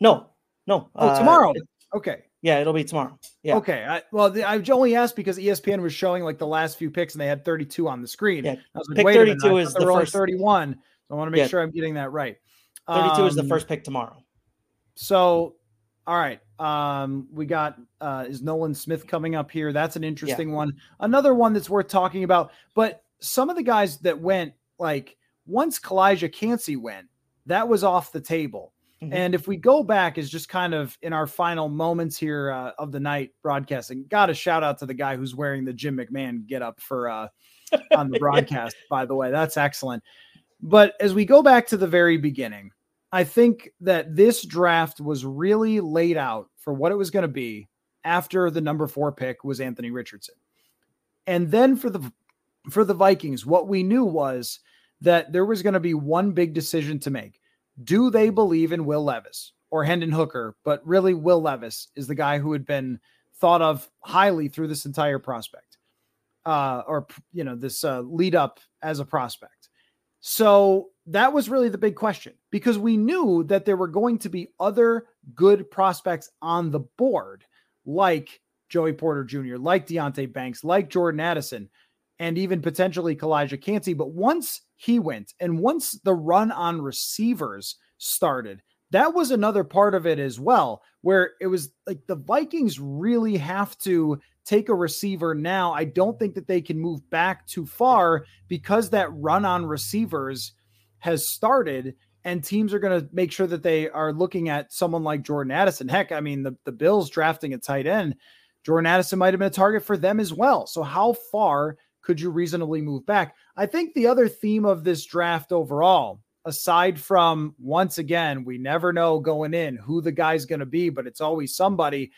No, no. Oh, uh, tomorrow. okay. Yeah, it'll be tomorrow. Yeah. Okay. I, well, the, I only asked because ESPN was showing like the last few picks and they had 32 on the screen. Yeah. I was like, pick Wait 32 is the first 31. So I want to make yeah. sure I'm getting that right. 32 um, is the um, first pick tomorrow. So, all right. Um, we got uh, is Nolan Smith coming up here. That's an interesting yeah. one. Another one that's worth talking about. But some of the guys that went like once Calijah Kancey went, that was off the table. Mm-hmm. And if we go back, is just kind of in our final moments here uh, of the night broadcasting. Got a shout out to the guy who's wearing the Jim McMahon get up for uh, on the (laughs) broadcast. by the way, that's excellent. But as we go back to the very beginning, I think that this draft was really laid out for what it was going to be after the number four pick was Anthony Richardson, and then for the for the Vikings, what we knew was that there was going to be one big decision to make do they believe in Will Levis or Hendon Hooker? But really, Will Levis is the guy who had been thought of highly through this entire prospect, uh, or you know, this uh, lead up as a prospect. So that was really the big question because we knew that there were going to be other good prospects on the board, like Joey Porter Jr., like Deonte Banks, like Jordan Addison, and even potentially Calijah Kancey. But once he went. And once the run on receivers started, that was another part of it as well, where it was like the Vikings really have to take a receiver now. I don't think that they can move back too far because that run on receivers has started and teams are going to make sure that they are looking at someone like Jordan Addison. Heck, I mean, the, the Bills drafting a tight end, Jordan Addison might have been a target for them as well. So, how far could you reasonably move back? I think the other theme of this draft overall, aside from once again, we never know going in who the guy's going to be, but it's always somebody,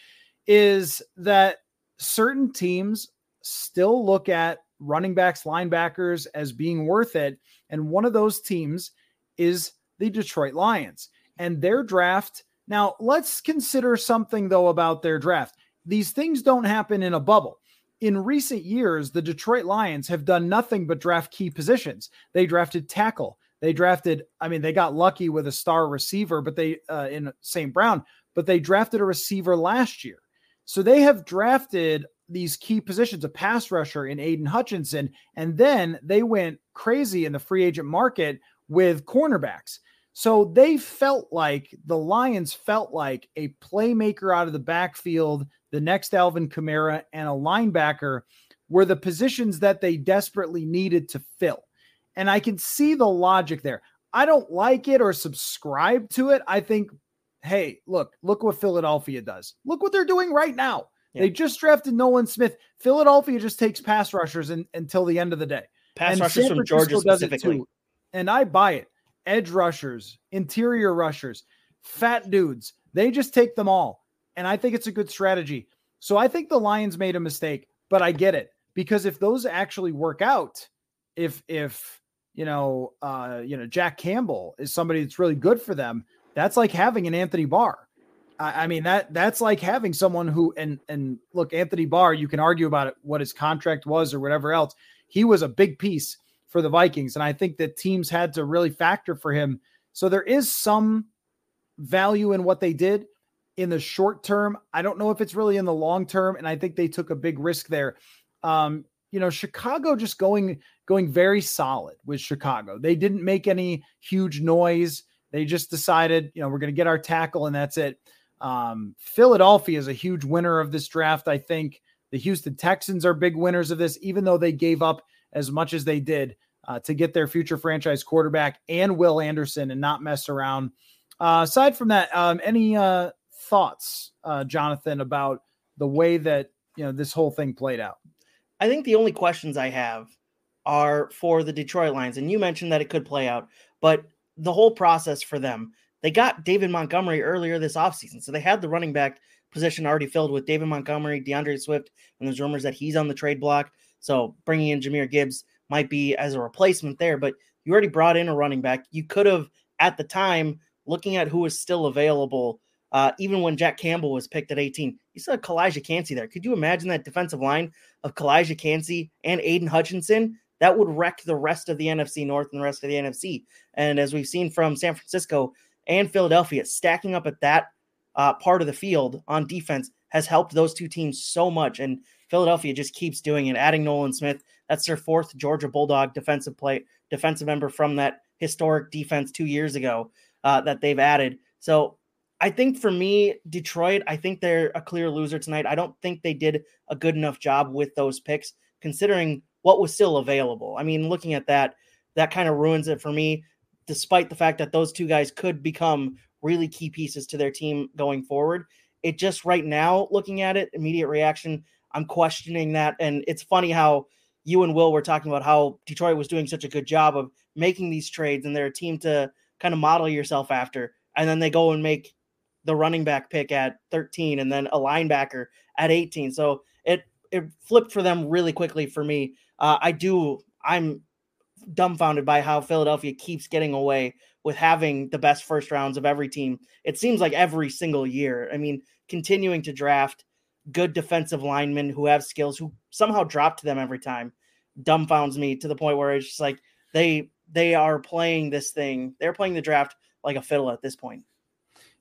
is that certain teams still look at running backs, linebackers as being worth it. And one of those teams is the Detroit Lions and their draft. Now, let's consider something though about their draft. These things don't happen in a bubble in recent years, the Detroit Lions have done nothing but draft key positions. They drafted tackle. They drafted, I mean, they got lucky with a star receiver, but they, uh, in St. Brown, but they drafted a receiver last year. So they have drafted these key positions, a pass rusher in Aidan Hutchinson, and then they went crazy in the free agent market with cornerbacks. So they felt like the Lions felt like a playmaker out of the backfield the next Alvin Kamara, and a linebacker were the positions that they desperately needed to fill. And I can see the logic there. I don't like it or subscribe to it. I think, hey, look, look what Philadelphia does. Look what they're doing right now. Yeah. They just drafted Nolan Smith. Philadelphia just takes pass rushers in, until the end of the day. Pass and rushers San from Georgia specifically. And I buy it. Edge rushers, interior rushers, fat dudes. They just take them all. And I think it's a good strategy. So I think the Lions made a mistake, but I get it because if those actually work out, if if you know uh you know Jack Campbell is somebody that's really good for them, that's like having an Anthony Barr. I, I mean that that's like having someone who and and look Anthony Barr, you can argue about it, what his contract was or whatever else. He was a big piece for the Vikings, and I think that teams had to really factor for him. So there is some value in what they did in the short term. I don't know if it's really in the long term, and I think they took a big risk there. Um, you know, Chicago just going going very solid with Chicago. They didn't make any huge noise. They just decided, you know, we're going to get our tackle and that's it. Um, Philadelphia is a huge winner of this draft. I think the Houston Texans are big winners of this, even though they gave up as much as they did uh, to get their future franchise quarterback and Will Anderson and not mess around. Uh, aside from that, um, any uh, thoughts, uh, Jonathan, about the way that you know this whole thing played out? I think the only questions I have are for the Detroit Lions, and you mentioned that it could play out, but the whole process for them, they got David Montgomery earlier this offseason, so they had the running back position already filled with David Montgomery, D'Andre Swift, and there's rumors that he's on the trade block. So bringing in Jahmyr Gibbs might be as a replacement there, but you already brought in a running back. You could have, at the time, looking at who was still available, uh, even when Jack Campbell was picked at 18, you saw Calijah Kancey there. Could you imagine that defensive line of Calijah Kancey and Aidan Hutchinson? That would wreck the rest of the NFC North and the rest of the NFC. And as we've seen from San Francisco and Philadelphia, stacking up at that uh, part of the field on defense has helped those two teams so much. And Philadelphia just keeps doing it, adding Nolan Smith. That's their fourth Georgia Bulldog defensive play, defensive member from that historic defense two years ago uh, that they've added. So I think for me, Detroit, I think they're a clear loser tonight. I don't think they did a good enough job with those picks, considering what was still available. I mean, looking at that, that kind of ruins it for me, despite the fact that those two guys could become really key pieces to their team going forward. It just right now, looking at it, immediate reaction, I'm questioning that. And it's funny how you and Will were talking about how Detroit was doing such a good job of making these trades and they're a team to kind of model yourself after. And then they go and make the running back pick at 13 and then a linebacker at 18. So it it flipped for them really quickly for me. Uh, I do I'm dumbfounded by how Philadelphia keeps getting away with having the best first rounds of every team. It seems like every single year. I mean, continuing to draft good defensive linemen who have skills who somehow drop to them every time dumbfounds me to the point where it's just like they they are playing this thing. They're playing the draft like a fiddle at this point.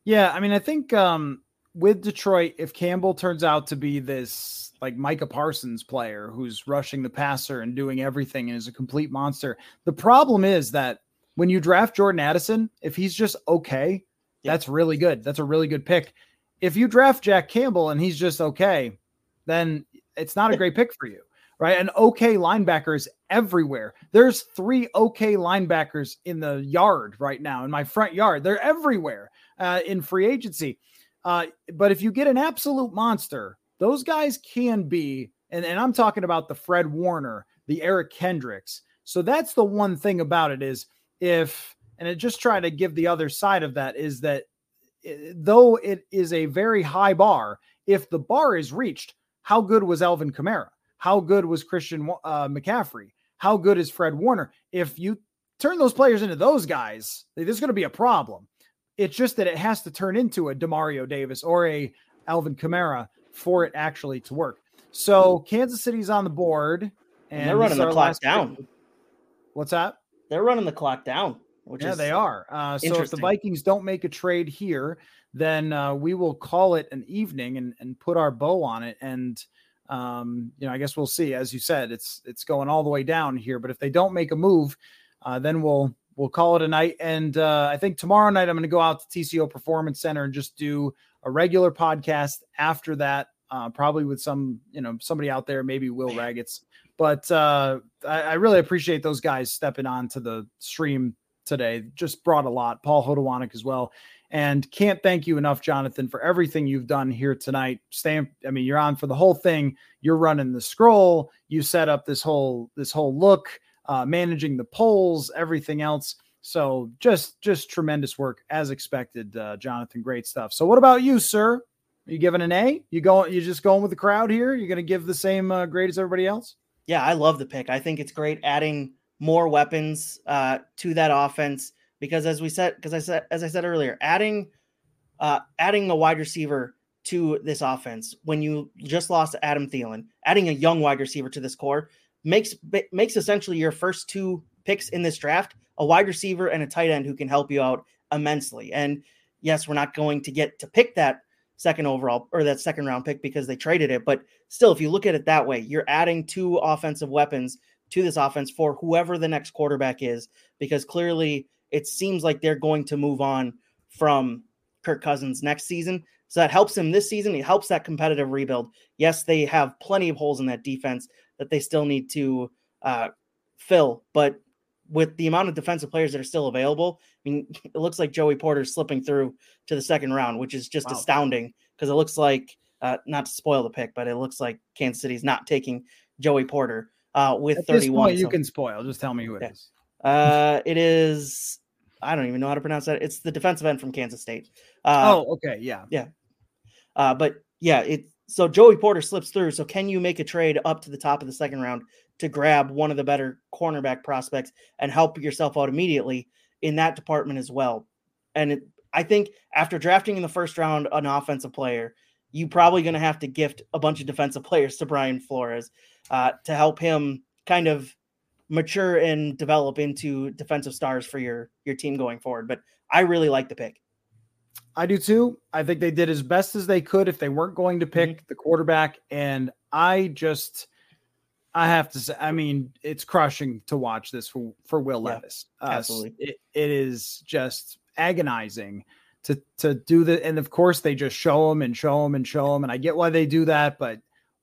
Yeah, I mean, I think um, with Detroit, if Campbell turns out to be this like Micah Parsons player who's rushing the passer and doing everything and is a complete monster, the problem is that when you draft Jordan Addison, if he's just okay, yeah. that's really good. That's a really good pick. If you draft Jack Campbell and he's just okay, then it's not a great pick for you, right? And okay linebackers everywhere. There's three okay linebackers in the yard right now in my front yard. They're everywhere uh, in free agency. Uh, but if you get an absolute monster, those guys can be, and, and I'm talking about the Fred Warner, the Eric Kendricks. So that's the one thing about it is if, and I just try to give the other side of that is that eh, though it is a very high bar, if the bar is reached, how good was Alvin Kamara? How good was Christian uh, McCaffrey? How good is Fred Warner? If you turn those players into those guys, there's going to be a problem. It's just that it has to turn into a Demario Davis or a Alvin Kamara for it actually to work. So Kansas City's on the board, and, they're running the clock down. Pick. What's that? They're running the clock down. yeah, they are. Uh, so if the Vikings don't make a trade here, then uh, we will call it an evening and, and put our bow on it. And um, you know, I guess we'll see. As you said, it's it's going all the way down here. But if they don't make a move, uh, then we'll we'll call it a night. And uh, I think tomorrow night I'm going to go out to TCO Performance Center and just do a regular podcast after that, uh, probably with some, you know, somebody out there, maybe Will Ragatz. But uh, I, I, really appreciate those guys stepping on to the stream today. Just brought a lot. Paul Hodowanik as well. And can't thank you enough, Jonathan, for everything you've done here tonight. I mean, you're on for the whole thing. You're running the scroll. You set up this whole this whole look uh, managing the polls, everything else. So just just tremendous work as expected, uh, Jonathan. Great stuff. So what about you, sir? Are you giving an A? You going? You just going with the crowd here? You're going to give the same uh, grade as everybody else? Yeah, I love the pick. I think it's great adding more weapons uh, to that offense because, as we said, because I said, as I said earlier, adding uh, adding a wide receiver to this offense when you just lost Adam Thielen, adding a young wide receiver to this core makes makes essentially your first two picks in this draft a wide receiver and a tight end who can help you out immensely. And yes, we're not going to get to pick that second overall or that second round pick because they traded it, but still if you look at it that way, you're adding two offensive weapons to this offense for whoever the next quarterback is because clearly it seems like they're going to move on from Kirk Cousins next season. So that helps him this season. It helps that competitive rebuild. Yes, they have plenty of holes in that defense that they still need to uh, fill, but with the amount of defensive players that are still available, I mean, (laughs) it looks like Joey Porter's slipping through to the second round, which is just wow. astounding because it looks like, uh, not to spoil the pick, but it looks like Kansas City's not taking Joey Porter uh, with At 31. Point, you can spoil. Just tell me who it yeah. is. Uh, it is. I don't even know how to pronounce that. It's the defensive end from Kansas State. Uh, oh, okay, yeah, yeah. Uh, but yeah, it. So Joey Porter slips through. So can you make a trade up to the top of the second round to grab one of the better cornerback prospects and help yourself out immediately in that department as well? And it, I think after drafting in the first round an offensive player, you probably going to have to gift a bunch of defensive (laughs) players to Brian Flores uh, to help him kind of mature and develop into defensive stars for your your team going forward. But I really like the pick. I do too. I think they did as best as they could if they weren't going to pick mm-hmm. the quarterback. And I just, I have to say, I mean, it's crushing to watch this for, for Will yeah, Levis. Uh, absolutely. It, it is just agonizing to to do that. And of course, they just show them and show them and show them. And I get why they do that, but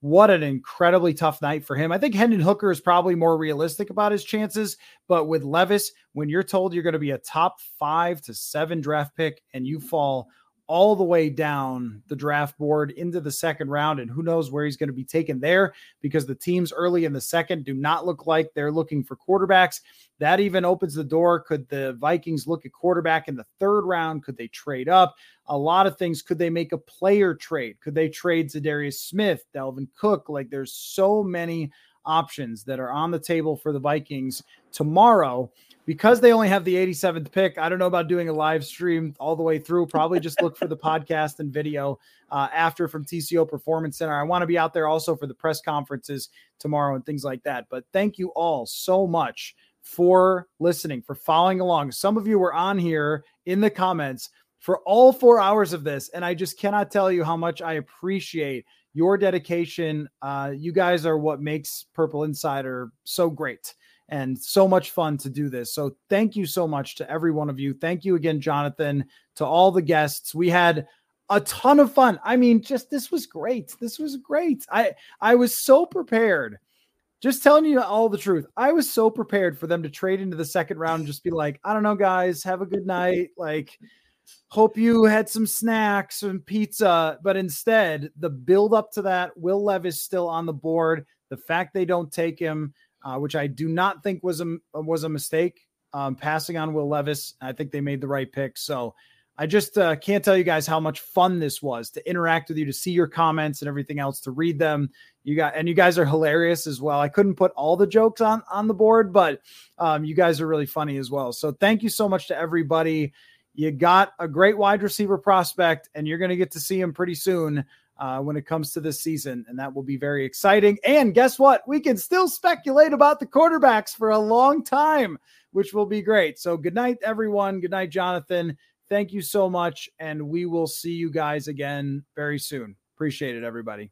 what an incredibly tough night for him. I think Hendon Hooker is probably more realistic about his chances, but with Levis, when you're told you're going to be a top five to seven draft pick and you fall all the way down the draft board into the second round. And who knows where he's going to be taken there because the teams early in the second do not look like they're looking for quarterbacks. That even opens the door. Could the Vikings look at quarterback in the third round? Could they trade up? A lot of things. Could they make a player trade? Could they trade Za'Darius Smith, Dalvin Cook? Like there's so many options that are on the table for the Vikings tomorrow because they only have the 87th pick, I don't know about doing a live stream all the way through. Probably just look for the (laughs) podcast and video uh, after from TCO Performance Center. I want to be out there also for the press conferences tomorrow and things like that. But thank you all so much for listening, for following along. Some of you were on here in the comments for all four hours of this, and I just cannot tell you how much I appreciate your dedication. Uh, you guys are what makes Purple Insider so great and so much fun to do this. So thank you so much to every one of you. Thank you again, Jonathan, to all the guests. We had a ton of fun. I mean, just this was great. This was great. I I was so prepared. Just telling you all the truth. I was so prepared for them to trade into the second round and just be like, I don't know, guys, have a good night. Like, hope you had some snacks and pizza. But instead, the build up to that, Will Levis still on the board. The fact they don't take him, uh, which I do not think was a was a mistake. Um, passing on Will Levis, I think they made the right pick. So I just uh, can't tell you guys how much fun this was to interact with you, to see your comments and everything else, to read them. You got and you guys are hilarious as well. I couldn't put all the jokes on on the board, but um, you guys are really funny as well. So thank you so much to everybody. You got a great wide receiver prospect, and you're going to get to see him pretty soon uh, when it comes to this season, and that will be very exciting. And guess what? We can still speculate about the quarterbacks for a long time, which will be great. So, good night, everyone. Good night, Jonathan. Thank you so much, and we will see you guys again very soon. Appreciate it, everybody.